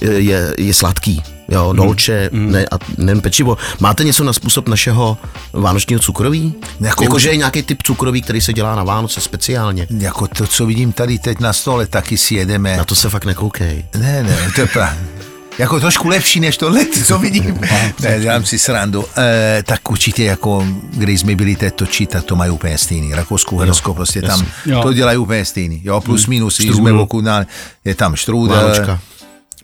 je, je, je sladký. Jo, Mhm. dolče, ne, a nejen pečivo. Máte něco na způsob našeho vánočního cukroví? Jako- Jakože je nějaký typ cukroví, který se dělá na Vánoce speciálně. Jako to, co vidím tady teď na stole, taky si jedeme. Na to se fakt nekoukej. Ne, ne, to je pravda. Jako trošku lepší než tohle, co vidím. Ne, dělám si srandu. E, tak určitě jako, když jsme byli teď točit, tak to mají úplně stejný. Rakousko, Uhersko, prostě tam Jo. to dělají úplně stejný. Jo, plus minus, když jsme je tam štrůdel,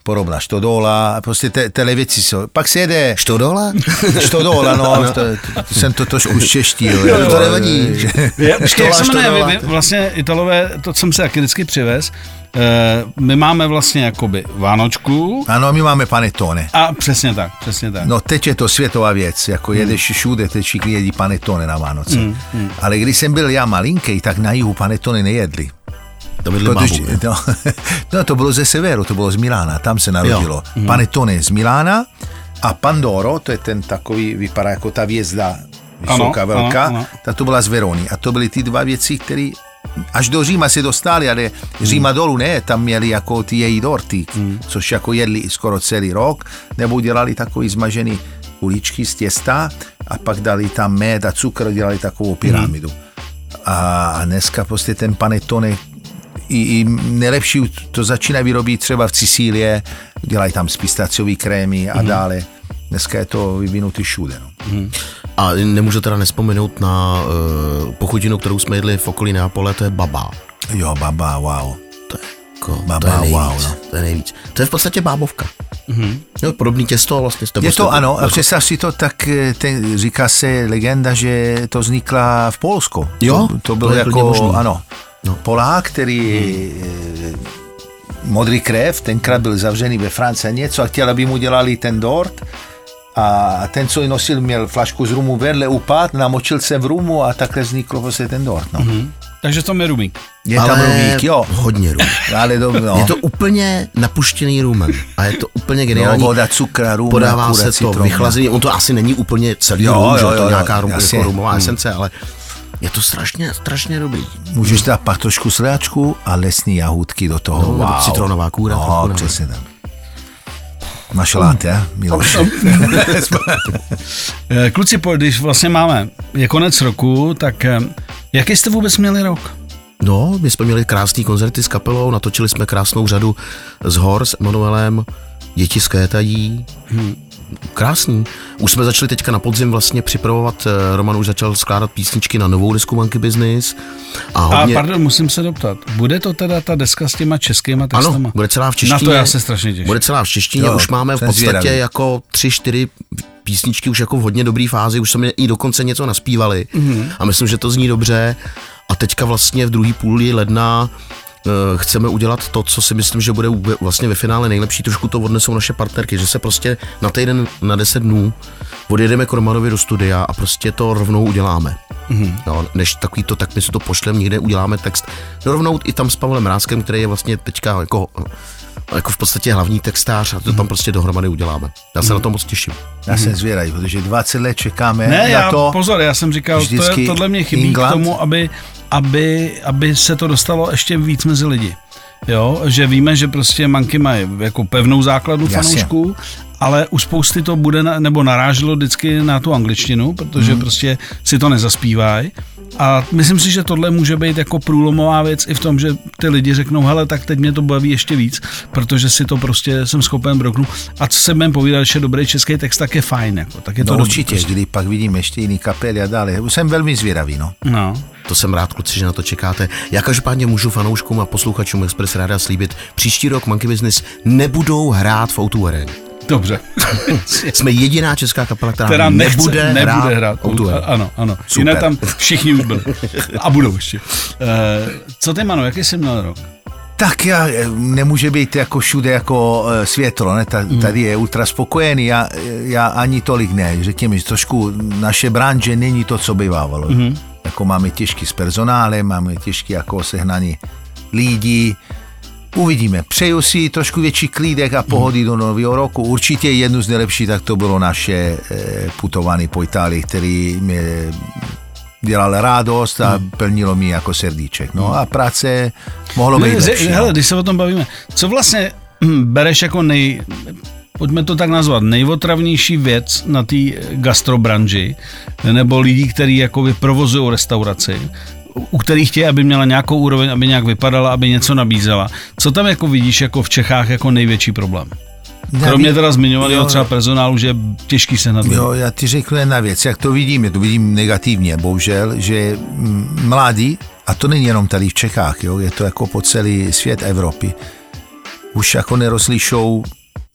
Podobná štodola, prostě te, tyhle věci jsou. Pak se jede Štodola? štodola, no, to, to, jsem to trošku zčeštil. Jo, to nevadí. Jak Štola, se jmenuje, štodola. vy, vy, vlastně Italové, to jsem se taky vždycky přivez, eh, my máme vlastně jakoby Vánočku Ano, my máme panetone. a přesně tak, přesně tak. No teď je to světová věc, jako Hmm. jedeš všude, teď všichni jedí panetone na Vánoce. Ale když jsem byl já malinký, tak na jihu panetone nejedli. To bydli Protože, bábu. no, no, to bylo ze severu, to bylo z Milána, tam se narodilo. Panetone z Milána a Pandoro, to je ten takový, vypadá jako ta hvězda, vysoká, Ano, velká, ano, ano. ta to byla z Verony. A to byly ty dva věci, které až do Říma se dostali, ale Říma dolů ne, tam měli jako ty její dorty, což jako jedli skoro celý rok, nebo dělali takový zmažený kuličky z těsta a pak dali tam med a cukr, dělali takovou pyramidu. A dneska prostě ten panetone i, i nejlepší to začíná vyrobit třeba v Sicílie, dělají tam z pistaciový krémy a dále. Dneska je to vyvinutý všude. No. A nemůžu teda nespomenout na uh, pochutinu, kterou jsme jedli v okolí Neapole, to je baba. Jo, baba, wow. To je, jako, Baba, to je nejvíc, wow, no. to je nejvíc. To je v podstatě bábovka. Mm-hmm. Jo, podobný těsto, vlastně. Je to ano, a představ si to, tak eh, ten, říká se legenda, že to vznikla v Polsku. Jo, to, to byl to jako, možný. ano, No. Polák, který hmm. modrý krev, tenkrát byl zavřený ve Francii a něco a chtěl, aby mu dělali ten dort a ten, co ji nosil, měl flašku z rumu vedle, upad, namočil se v rumu a takhle vzniklo vlastně ten dort. No. Hmm. Takže to je rumík. Je tam rumík, jo. hodně rum. Ale do, no. Je to úplně napuštěný rumen a je to úplně no, geniální. voda, cukr, rum, Podává se to vychlazený, on to asi není úplně celý Jo, rum, že jo, to jo, je nějaká rum, jako rumová Hmm. esence, ale je to strašně, strašně dobrý. Můžeš dát pak trošku sléčku a lesní jahůdky do toho. No, wow. citronová kůra, No, přesně tak. Máš rád, je, Miloš? Kluci, když vlastně máme, je konec roku, tak eh, jaký jste vůbec měli rok? No, my jsme měli krásný koncerty s kapelou, natočili jsme krásnou řadu z hor s Emanuelem, děti skétají. Hmm. Krásný. Už jsme začali teďka na podzim vlastně připravovat, eh, Roman už začal skládat písničky na novou desku Monkey Business. A, A hodně, pardon, musím se doptat, bude to teda ta deska s těma českýma textama? ano, bude celá v češtině. Na to já se strašně těším. Bude celá v češtině, Jo, už máme v podstatě zvědavý. jako tři, čtyři písničky už jako v hodně dobrý fázi, už jsme i dokonce něco naspívali Mhm. mm-hmm. a myslím, že to zní dobře a teďka vlastně v druhý půli ledna chceme udělat to, co si myslím, že bude vlastně ve finále nejlepší, trošku to odnesou naše partnerky, že se prostě na týden, na 10 dnů odjedeme k Romanovi do studia a prostě to rovnou uděláme. Mm-hmm. Jo, než takový to, tak my si to pošlem, někde uděláme text. No rovnou i tam s Pavlem Ráskem, který je vlastně teďka jako, jako v podstatě hlavní textář a to tam prostě dohromady uděláme. Já se na to moc těším. Já jsem zvědavý, protože 20 let čekáme Ne, na já, to. pozor, já jsem říkal, to je, tohle mě chybí England. k tomu, aby, aby, aby se to dostalo ještě víc mezi lidi. Jo, že víme, že prostě manky mají jako pevnou základnu Jasně. fanoušků, ale u spousty to bude, na, nebo naráželo vždycky na tu angličtinu, protože Mhm. mm. prostě si to nezaspívají. A myslím si, že tohle může být jako průlomová věc i v tom, že ty lidi řeknou, hele, tak teď mě to baví ještě víc, protože si to prostě jsem schopen broknout. A co se budeme povídat, že je dobrý český text, tak je fajn. Jako, tak je to No dobrý určitě, prostě. kdy pak vidím ještě jiný kapely a dále. Jsem velmi zvědavý, no. No. To jsem rád, kluci, že na to čekáte. Já každopádně můžu fanouškům a posluchačům Express Ráda slíbit, příští rok Monkey Business nebudou hrát v O2 Arena. Dobře. Jsme jediná česká kapela, která, která nechce, nebude, nebude hrát, hrát. O2 Arena. Ano, ano. Super. Jiné tam všichni už byli. A budou ještě. Uh, co ty, Mano, jaký jsi měl rok? Tak já, eh, nemůže být jako všude jako eh, světlo, ne? Ta, tady je ultra spokojený, já, já ani tolik ne, řekněme, že trošku naše branže není to, co bývávalo. Mm-hmm. Jako máme těžký s personálem, máme těžký jako sehnání lidí, Uvidíme. Přeju si trošku větší klídek a pohody do nového roku. Určitě jednu z nejlepších, tak to bylo naše eh, putování po Itálii, který mě dělal radost a plnilo mi jako srdíček. No a práce mohlo být Ne, lepší. no. hele, když se o tom bavíme, co vlastně hm, bereš jako nej, pojďme to tak nazvat, nejotravnější věc na té gastrobranži, nebo lidí, kteří jako provozují restauraci, u kterých chtějí, aby měla nějakou úroveň, aby nějak vypadala, aby něco nabízela. Co tam jako vidíš jako v Čechách jako největší problém? Kromě teda zmiňovaného třeba personálu, že je těžký se nad Jo, já ti řeknu jedna věc, jak to vidím, já to vidím negativně, bohužel, že mladí, a to není jenom tady v Čechách, jo, je to jako po celý svět Evropy, už jako nerozlišou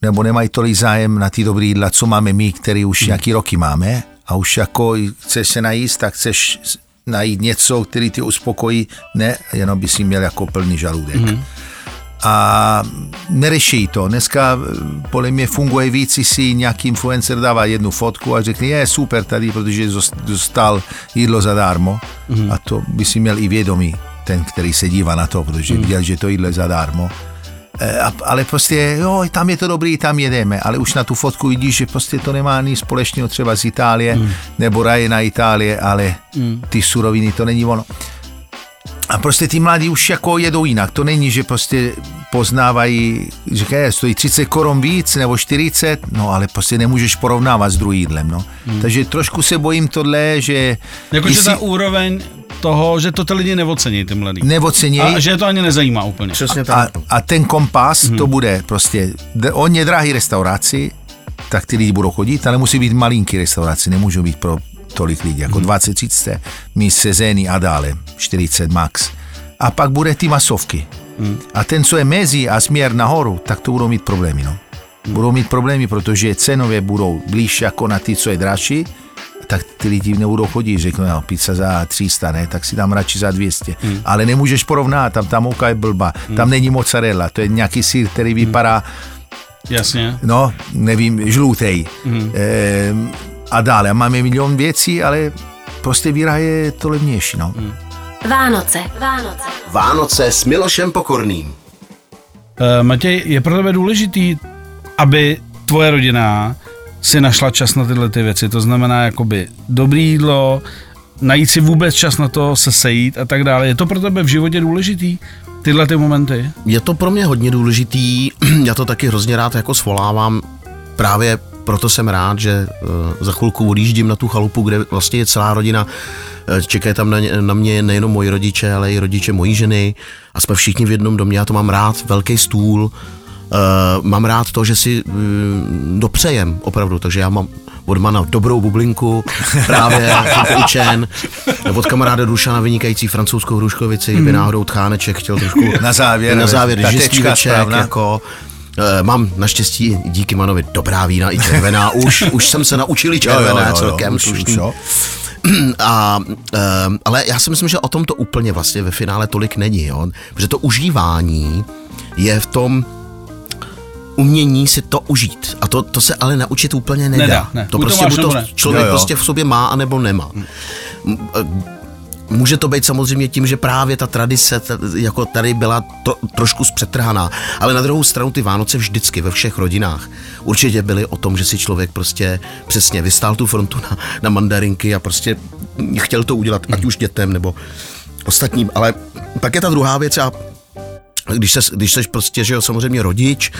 nebo nemají tolik zájem na ty dobrý jídla, co máme my, který už nějaký roky máme a už jako chceš se najíst, tak chceš najít něco, který tě uspokojí, ne, jenom by si měl jako plný žaludek. Mm. A nereší to. Dneska eh, podle mě funguje víc, si nějaký influencer dává jednu fotku a řekne, je super tady, protože dostal jídlo zadarmo. Mm. A to by si měl i vědomí, ten, který se dívá na to, protože mm. viděl, že to jídlo je zadarmo. E, ale prostě, jo, tam je to dobrý, tam jedeme, ale už na tu fotku vidíš, že prostě to nemá nic společného třeba z Itálie, mm. nebo raje na Itálie, ale mm. ty suroviny, to není ono. A prostě ty mladí už jako jedou jinak. To není, že prostě poznávají, že je, stojí 30 korun víc nebo 40, no ale prostě nemůžeš porovnávat s druhým jídlem, no. Hmm. Takže trošku se bojím tohle, že... Jakože jsi... ta úroveň toho, že to ty lidi neocení, ty mladí. Neocení. A že je to ani nezajímá úplně. Přesně tak. A, a ten kompas, hmm. to bude prostě, on je drahý restauraci, tak ty lidi budou chodit, ale musí být malinký restauraci, nemůžou být pro tolik lidí, jako hmm. 20, 30 míst sezény a dále, 40 max. A pak bude ty masovky. Hmm. A ten, co je mezi a směr nahoru, tak to budou mít problémy. No. Budou mít problémy, protože cenově budou blíž jako na ty, co je dražší, tak ty lidi nebudou chodit, řeknou, no, pizza za 300, ne, tak si dám radši za 200. Hmm. Ale nemůžeš porovnat, tam ta mouka je blba, hmm. tam není mozzarella, to je nějaký sír, který vypadá hmm. Jasně. No, nevím, žlutej. Hmm. E, a dále. A máme milion věcí, ale prostě víra je to levnější. No. Hmm. Vánoce. Vánoce. Vánoce s Milošem Pokorným. Uh, Matěj, je pro tebe důležitý, aby tvoje rodina si našla čas na tyhle ty věci. To znamená jakoby dobrý jídlo, najít si vůbec čas na to se sejít a tak dále. Je to pro tebe v životě důležitý? Tyhle ty momenty? Je to pro mě hodně důležitý. Já to taky hrozně rád jako svolávám právě proto jsem rád, že uh, za chvilku odjíždím na tu chalupu, kde vlastně je celá rodina. Uh, čekají tam na, na mě nejenom moji rodiče, ale i rodiče mojí ženy a jsme všichni v jednom domě. Já to mám rád, velký stůl. Uh, mám rád to, že si uh, dopřejem opravdu, takže já mám od mana dobrou bublinku, právě poučen, od kamaráda Dušana vynikající francouzskou hruškovici, hmm. by náhodou Tcháneček chtěl trošku na závěr, na závěr večer, jako, Uh, mám naštěstí díky Manovi dobrá vína i červená. Už, už jsem se naučil červené jo, jo, jo, celkem. Už, už, jo. A, ale já si myslím, že o tom to úplně vlastně ve finále tolik není, jo? protože to užívání je v tom umění si to užít. A to, to se ale naučit úplně nedá. nedá ne. To prostě to, to člověk jo, jo. prostě v sobě má a nebo nemá. Hmm Může to být samozřejmě tím, že právě ta tradice ta, jako tady byla to, trošku zpřetrhaná, ale na druhou stranu ty Vánoce vždycky ve všech rodinách určitě byly o tom, že si člověk prostě přesně vystál tu frontu na, na mandarinky a prostě chtěl to udělat, ať už dětem nebo ostatním, ale pak je ta druhá věc a když, se, když seš prostě, že jo, samozřejmě rodič,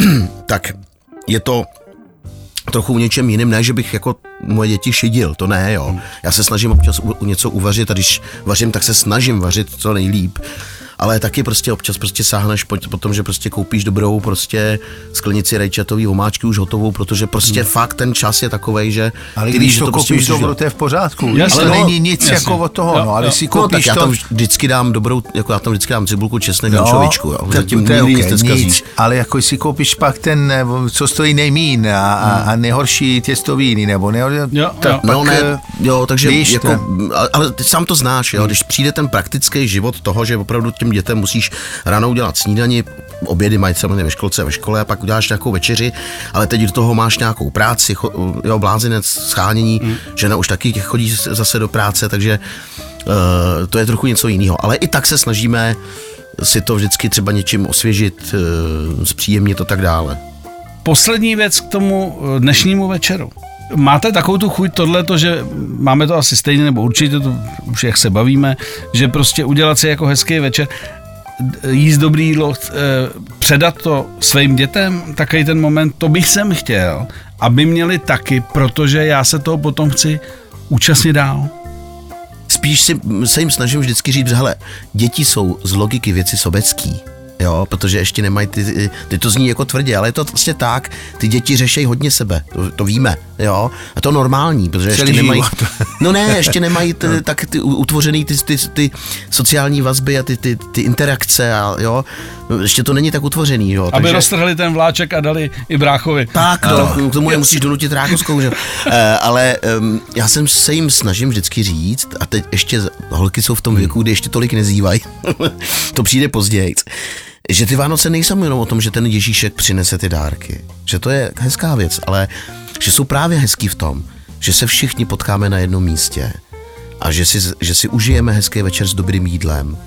tak je to trochu něčem jiným, ne, že bych jako moje děti šidil, to ne, jo. Já se snažím občas u, něco uvařit a když vařím, tak se snažím vařit co nejlíp ale taky prostě občas prostě sáhneš po, po tom, že prostě koupíš dobrou prostě sklenici rajčatový omáčky už hotovou, protože prostě hmm. fakt ten čas je takový, že ale ty když to, to prostě koupíš dobro, to je v pořádku. Jasně, ale no, není nic jasně. jako od toho, jo, no, ale jo. si koupíš no, tak já tam vždycky dám dobrou, jako já tam vždycky dám cibulku, česnek, no, ančovičku, jo. Zatím to je okay, nic, ale jako si koupíš pak ten, co stojí nejmín a, a, hmm. a nejhorší těstoviny, nebo ne, jo, tak jo. no ne, eh, jo, takže víš, jako, ale ty sám to znáš, jo, když přijde ten praktický život toho, že opravdu těm dětem musíš ráno udělat snídani, obědy mají samozřejmě ve školce ve škole a pak uděláš nějakou večeři, ale teď do toho máš nějakou práci, jo, blázinec, schánění, mm. žena už taky chodí zase do práce, takže uh, to je trochu něco jiného. Ale i tak se snažíme si to vždycky třeba něčím osvěžit, uh, zpříjemnit a tak dále. Poslední věc k tomu eh, dnešnímu večeru. Máte takovou tu chuť tohleto, že máme to asi stejně, nebo určitě to už jak se bavíme, že prostě udělat si jako hezký večer jíst dobrý jídlo, eh, předat to svým dětem, takový ten moment, to bych jsem chtěl, aby měli taky, protože já se toho potom chci účastnit dál. Spíš si, se jim snažím vždycky říct, že hele, děti jsou z logiky věci sobecký. Jo, protože ještě nemají ty, ty to zní jako tvrdě, ale je to vlastně tak, ty děti řešejí hodně sebe, to, to víme jo, a to normální, protože ještě Celý nemají, život. no ne, ještě nemají t, tak ty utvořený ty, ty, ty sociální vazby a ty, ty, ty interakce a jo, ještě to není tak utvořený, jo, Aby takže... roztrhli ten vláček a dali i bráchovi. Tak, to, k tomu je musíš donutit rákoskou, že? Eh, ale um, já jsem se jim snažím vždycky říct, a teď ještě holky jsou v tom věku, kdy ještě tolik nezývají, to přijde později, že ty Vánoce nejsou jenom o tom, že ten Ježíšek přinese ty dárky, že to je hezká věc, ale že jsou právě hezký v tom, že se všichni potkáme na jednom místě a že si, že si užijeme hezký večer s dobrým jídlem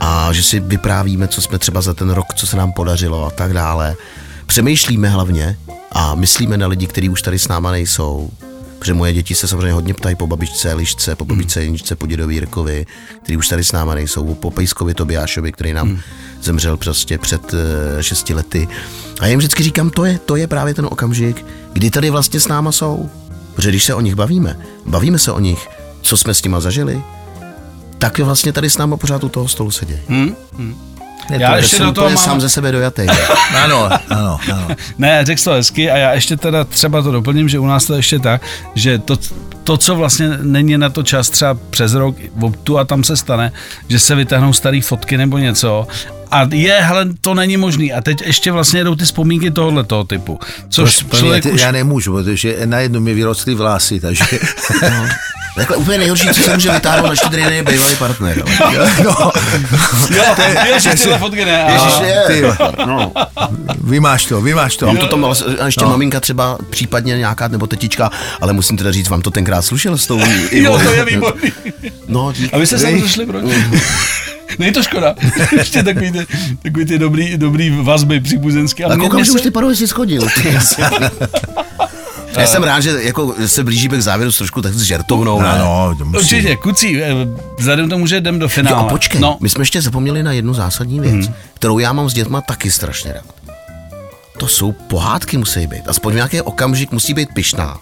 a že si vyprávíme, co jsme třeba za ten rok, co se nám podařilo a tak dále. Přemýšlíme hlavně a myslíme na lidi, kteří už tady s náma nejsou. Protože moje děti se samozřejmě hodně ptají po babičce Elišce, po babičce Jeničce, po dědovi Jirkovi, kteří už tady s náma nejsou, po Pejskovi Tobiášovi, který nám zemřel prostě před eh, šesti lety. A já jim vždycky říkám, to je, to je právě ten okamžik, kdy tady vlastně s náma jsou. Protože když se o nich bavíme, bavíme se o nich, co jsme s nima zažili, tak je vlastně tady s náma pořád u toho stolu sedějí. Hm? Je Já to- ještě Jsem do toho mám- sám ze sebe dojatý. Ano, ano, ano. Ne, řekl to hezky a já ještě teda třeba to doplním, že u nás to ještě tak, že to, to, co vlastně není na to čas třeba přes rok, tu a tam se stane, že se vytáhnou staré fotky nebo něco a je, hele, to není možný. A teď ještě vlastně jdou ty vzpomínky tohohle toho typu. Což mě člověk te- už... Já nemůžu, protože najednou mi vyrostly vlasy, takže... Takhle úplně nejhorší, co se může vytáhnout na štědrý den, je bývalý partner. ale- no, Jo, ježiš, tyhle fotky ne. Ježiš, je. ty, No. vymáš to, vymáš to. Vám to tam, ale- ještě no. maminka třeba, případně nějaká, nebo tetička, ale musím teda říct, vám to tenkrát slušel s tou Jo, Ivou. to je výborný. No, dík. A vy jste se rozešli, proč? Není to škoda. Ještě takový ty, takový ty dobrý, dobrý vazby příbuzenské. A koukám, že už ty paro si schodil. Já jsem rád, že jako se blížíme k závěru s trošku tak s žertovnou. to musí. Určitě, kucí, eh, vzhledem k tomu, že jdem do Jo, finále. a počkej, No, no. my jsme ještě zapomněli na jednu zásadní věc, hmm. kterou já mám s dětma taky strašně rád. To jsou pohádky musí být. Aspoň v nějaký okamžik musí být pyšná.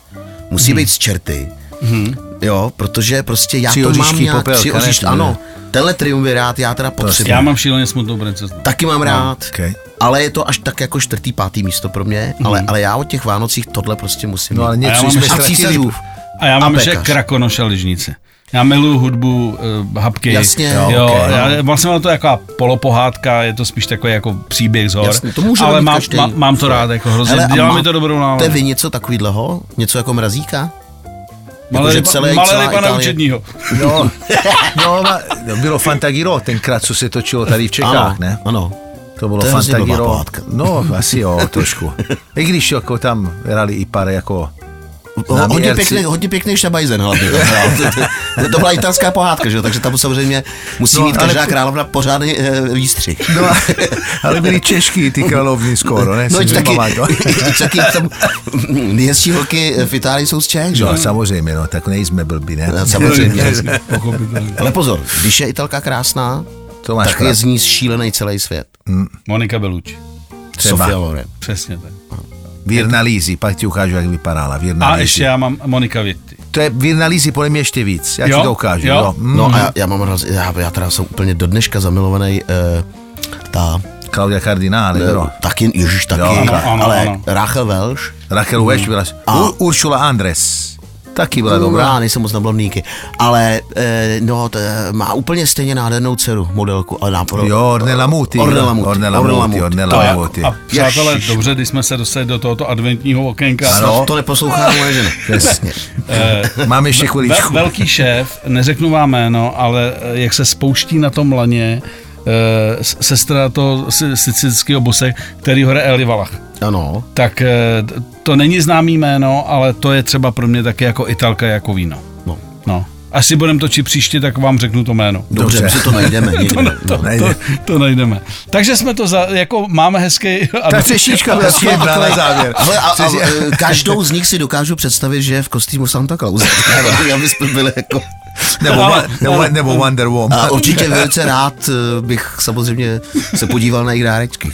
Musí hmm. být z čerty. Hmm. Jo, protože prostě já Tři to mám nějak... popelka, tři ne? oříšky, ano. Tenhle triumvirát já teda potřebuji. já mám šíleně smutnou princeznu. Taky mám rád, okay. ale je to až tak jako čtvrtý, pátý místo pro mě, Mhm. ale, ale já o těch Vánocích tohle prostě musím No ale mít. A já něco mám jsme ještě A ztratili. A já mám A ještě pekař. Krakonoš a lyžnice. Já miluju hudbu, uh, hapky. Jasně. jo, Jo, jo já, vlastně mám to jako polopohádka, je to spíš takový jako příběh z hor. Jasně, to může ale mám, každý. má, mám to rád, jako hrozně, Hele, a dělá má- mi to dobrou To je náladu. vy něco takovýhleho? Něco jako mrazíka? Malé, ryba, celé- malé celá ryba na Itálie. učedního. No, no, ma- no, bylo Fantagiro tenkrát, co se točilo tady v Čechách, Ano, ne? ano. To bylo To Fantagiro. No, asi jo, trošku. I když jako tam hrali i pár jako hodně, Namírci. pěkný, hodně pěkný šabajzen hlavně. To, to, to byla italská pohádka, že? takže tam samozřejmě musí No, mít každá ale- královna pořádný e, výstřih. No, ale byli češky, ty královny skoro, ne? No, taky, taky tam nejhezčí holky v Itálii jsou z Čech, že? jo? No, samozřejmě, no, tak nejsme blbí, ne? No, samozřejmě. Ale pozor, když je Italka krásná, To máš tak je pravdu. z ní šílený celý svět. Monika Belucci. Třeba. Sofia Loren. Přesně tak. Virna Lízy, pak ti ukážu, jak vypadala. Virna A Lízy. ještě já mám Monika Vitti. To je Virna Lízy, podle mě ještě víc. Já Jo? ti to ukážu. Jo? Jo? Mm. No a já, já mám raz, já, já teda jsem úplně do dneška zamilovaný uh, ta Claudia Cardinale, Eh, jo. Taky, ježiš, taky, Jo, ano, ano, ale ano. Rachel Welsh, Rachel Welch byla. Ur- Uršula Andres. Taky byla dobrá. já nejsem moc na blondýnky, ale eh, no, je- má úplně stejně nádhernou dceru, modelku, ale nápro, Jo, Ornella Muti. Ornella Muti. Ornella Ornella Muti, Muti. Ornella To je- Muti. A přátelé, Ježiš. dobře, když jsme se dostali do tohoto adventního okénka. Ano. To neposlouchá moje žena. Přesně. Mám ještě Ve, chviličku. velký šéf, neřeknu vám jméno, ale eh, jak se spouští na tom laně eh, sestra toho si- sicilského bose, který hore Eli Valach. Ano. Tak eh, to není známý jméno, ale to je třeba pro mě taky jako italka, jako víno. No. No. Až si budeme točit příště, tak vám řeknu to jméno. Dobře, Dobře. to najdeme. To, někde. ne, to, no. nejde. to, to najdeme. Takže jsme to za, jako máme hezký... Ta třešička byla jedna na závěr. Ale a, a, eh, každou z nich si dokážu představit, že je v kostýmu Santa Claus. Aby jsme byli jako... Nebo, Ale- nebo, ale- nebo Wonder Woman. A určitě velice rád eh, bych samozřejmě se podíval na jejich dárečky.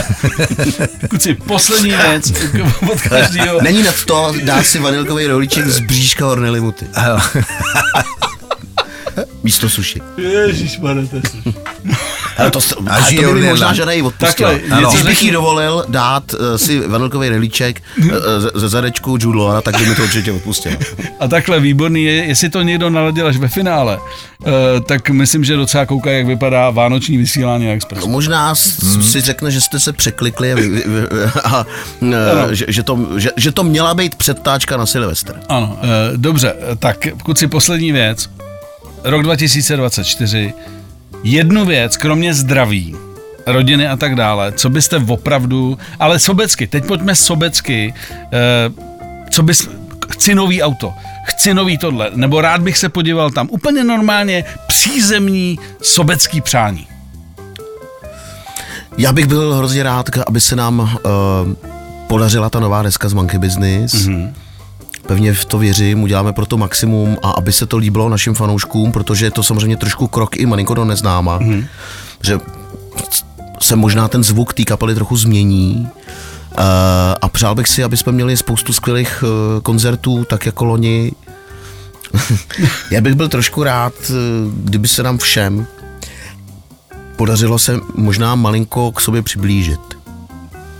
Kuci, poslední věc od každého. Není nad to dát si vanilkový rohlíček z bříška Ornely Muty. Místo suši. Ježíš, to je Ale to, A ale to by mi možná žena jí odpustila. Takhle, Když bych jí dovolil dát uh, si vanilkový relíček uh, ze, zadečku Jude tak by mi to určitě odpustila. A takhle výborný je, jestli to někdo naladil až ve finále, uh, tak myslím, že docela kouká, jak vypadá vánoční vysílání Expressu. Možná hmm. si řekne, že jste se překlikli a, vy- vy- vy- a uh, že, že, to, že, že to měla být předtáčka na Silvestr. Ano, uh, dobře, tak kluci, poslední věc. Rok 2024. Jednu věc, kromě zdraví, rodiny a tak dále, co byste opravdu, ale sobecky, teď pojďme sobecky, uh, co bys, chci nový auto, chci nový tohle, nebo rád bych se podíval tam, úplně normálně přízemní sobecký přání. Já bych byl hrozně rád, aby se nám uh, podařila ta nová deska z Monkey Business. Mm-hmm. Pevně v to věřím, uděláme pro to maximum a aby se to líbilo našim fanouškům, protože je to samozřejmě trošku krok i malinko do neznáma. Mm-hmm. Že se možná ten zvuk té kapely trochu změní. Uh, a přál bych si, aby jsme měli spoustu skvělých uh, koncertů, tak jako loni. Já bych byl trošku rád, uh, kdyby se nám všem podařilo se možná malinko k sobě přiblížit.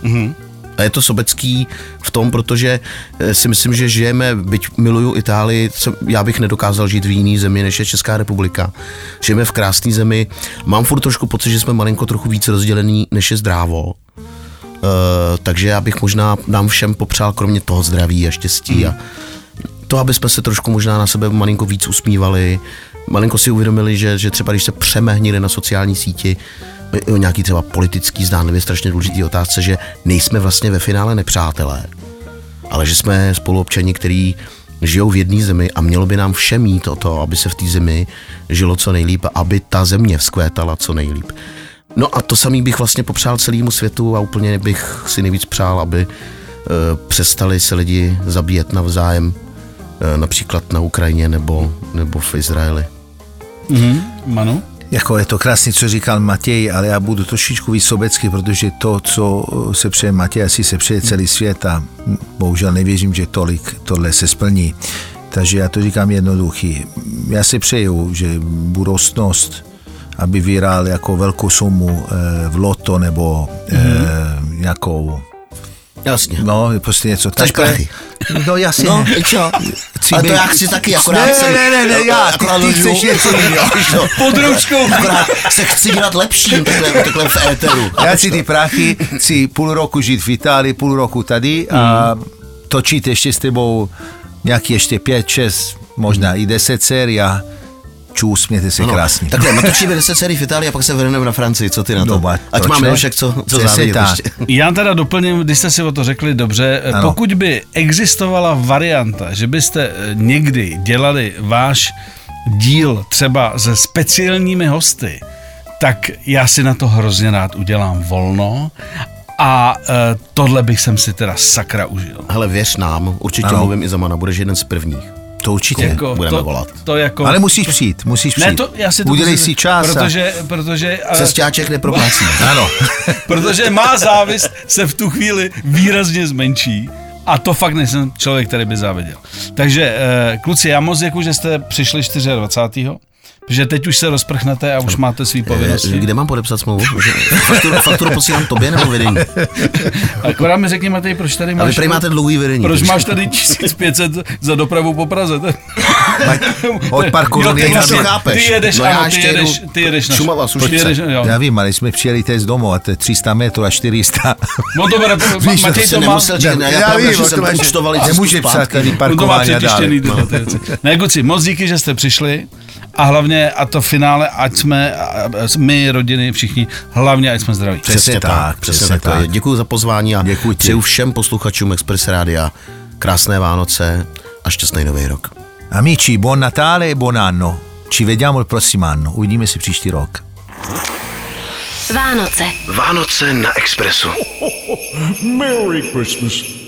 Mhm. A je to sobecký v tom, protože eh, si myslím, že žijeme, byť miluju Itálii, já bych nedokázal žít v jiný zemi, než je Česká republika. Žijeme v krásné zemi. Mám furt trošku pocit, že jsme malinko trochu víc rozdělený, než je zdrávo. Uh, takže já bych možná nám všem popřál kromě toho zdraví a štěstí a to, aby jsme se trošku možná na sebe malinko víc usmívali, malinko si uvědomili, že, že třeba když se přemehnili na sociální síti o nějaký třeba politický zdánlivě strašně důležitý otázce, že nejsme vlastně ve finále nepřátelé, ale že jsme spoluobčani, který žijou v jedné zemi a mělo by nám všem mít o to, aby se v té zemi žilo co nejlíp a aby ta země vzkvétala co nejlíp. No a to samý bych vlastně popřál celému světu a úplně bych si nejvíc přál, aby e, přestali se lidi zabíjet navzájem, e, například na Ukrajině nebo, nebo v Izraeli. Mhm. Manu? Jako je to krásně, co říkal Matěj, ale já budu trošičku víc sobecký, protože to, co se přeje Matěj, asi se přeje celý svět a bohužel nevěřím, že tolik tohle se splní. Takže já to říkám jednoduchý. Já si přeju, že budoucnost, aby vyhrál jako velkou sumu eh, v loto nebo eh, nějakou, Jasně. no prostě něco Chceš takhle. prachy? No jasně. No, i čo? Chci Ale to já chci taky, akorát ne, jsem- ne, ne, ne, já, ty, akorát ty lžu. chceš něco jiného. Pod ručkou. Akorát se chci dělat lepším takhle, takhle v éteru. Já si ty prachy, chci půl roku žít v Itálii, půl roku tady a točit ještě s tebou nějaký ještě pět, šest, možná i deset sérii a čus, smějte se Ano, krásně. Takhle, natočíme 10 sérií v Itálii a pak se vrhneme na Francii, co ty na to? No, ba- Ať máme ne? však co, co závidět ještě. Já teda doplním, když jste si o to řekli dobře, Ano. pokud by existovala varianta, že byste eh, někdy dělali váš díl třeba se speciálními hosty, tak já si na to hrozně rád udělám volno a e, tohle bych jsem si teda sakra užil. Hele, věř nám, určitě Ano. mluvím i za Mana, budeš jeden z prvních. To určitě. Jako, budeme to, volat. To jako, Ale musíš přijít, musíš přijít. ne, to, já si to Udělej musím- si čas. a- Protože, protože, ale- Cestáček neproplácí. Ano. protože má závist se v tu chvíli výrazně zmenší. A to fakt nejsem člověk, který by záviděl. Takže, eh, kluci, já moc děkuji, že jste přišli 24. Protože teď už se rozprchnete a už máte svý Eh, povinnosti. Kde mám podepsat smlouvu? Fakturu, fakturu posílám tobě nebo vedení? Akorát mi řekni, Matej, proč tady máš... prý máte dlouhý vedení. Proč máš tady 1500 za dopravu po Praze? Od parku Jo, ty, ty, chápeš? ty jedeš, No já ano, ty ještě jedeš, ty jedeš na Šumava, ty jedeš, jo. Já vím, ale jsme přijeli teď z domu a to je 300 metrů a 400. No to bude, Víš, Matěj To má... ne, já pravda, že jsem to máš- účtoval cestu Nemůže psát tady No parkování a dále. ty věci. Ne, kluci, moc díky, že jste přišli a hlavně, a to finále, ať jsme, my, rodiny, všichni, hlavně, ať jsme zdraví. Přesně tak, přesně přesně tak. tak. Děkuji za pozvání a Děkuji přeju všem posluchačům Express Rádia krásné Vánoce a šťastný nový rok. Amici, buon Natale e buon anno. Ci vediamo il prossimo anno. Uvidíme se příští rok. Vánoce. Vánoce na Expressu. Merry Christmas.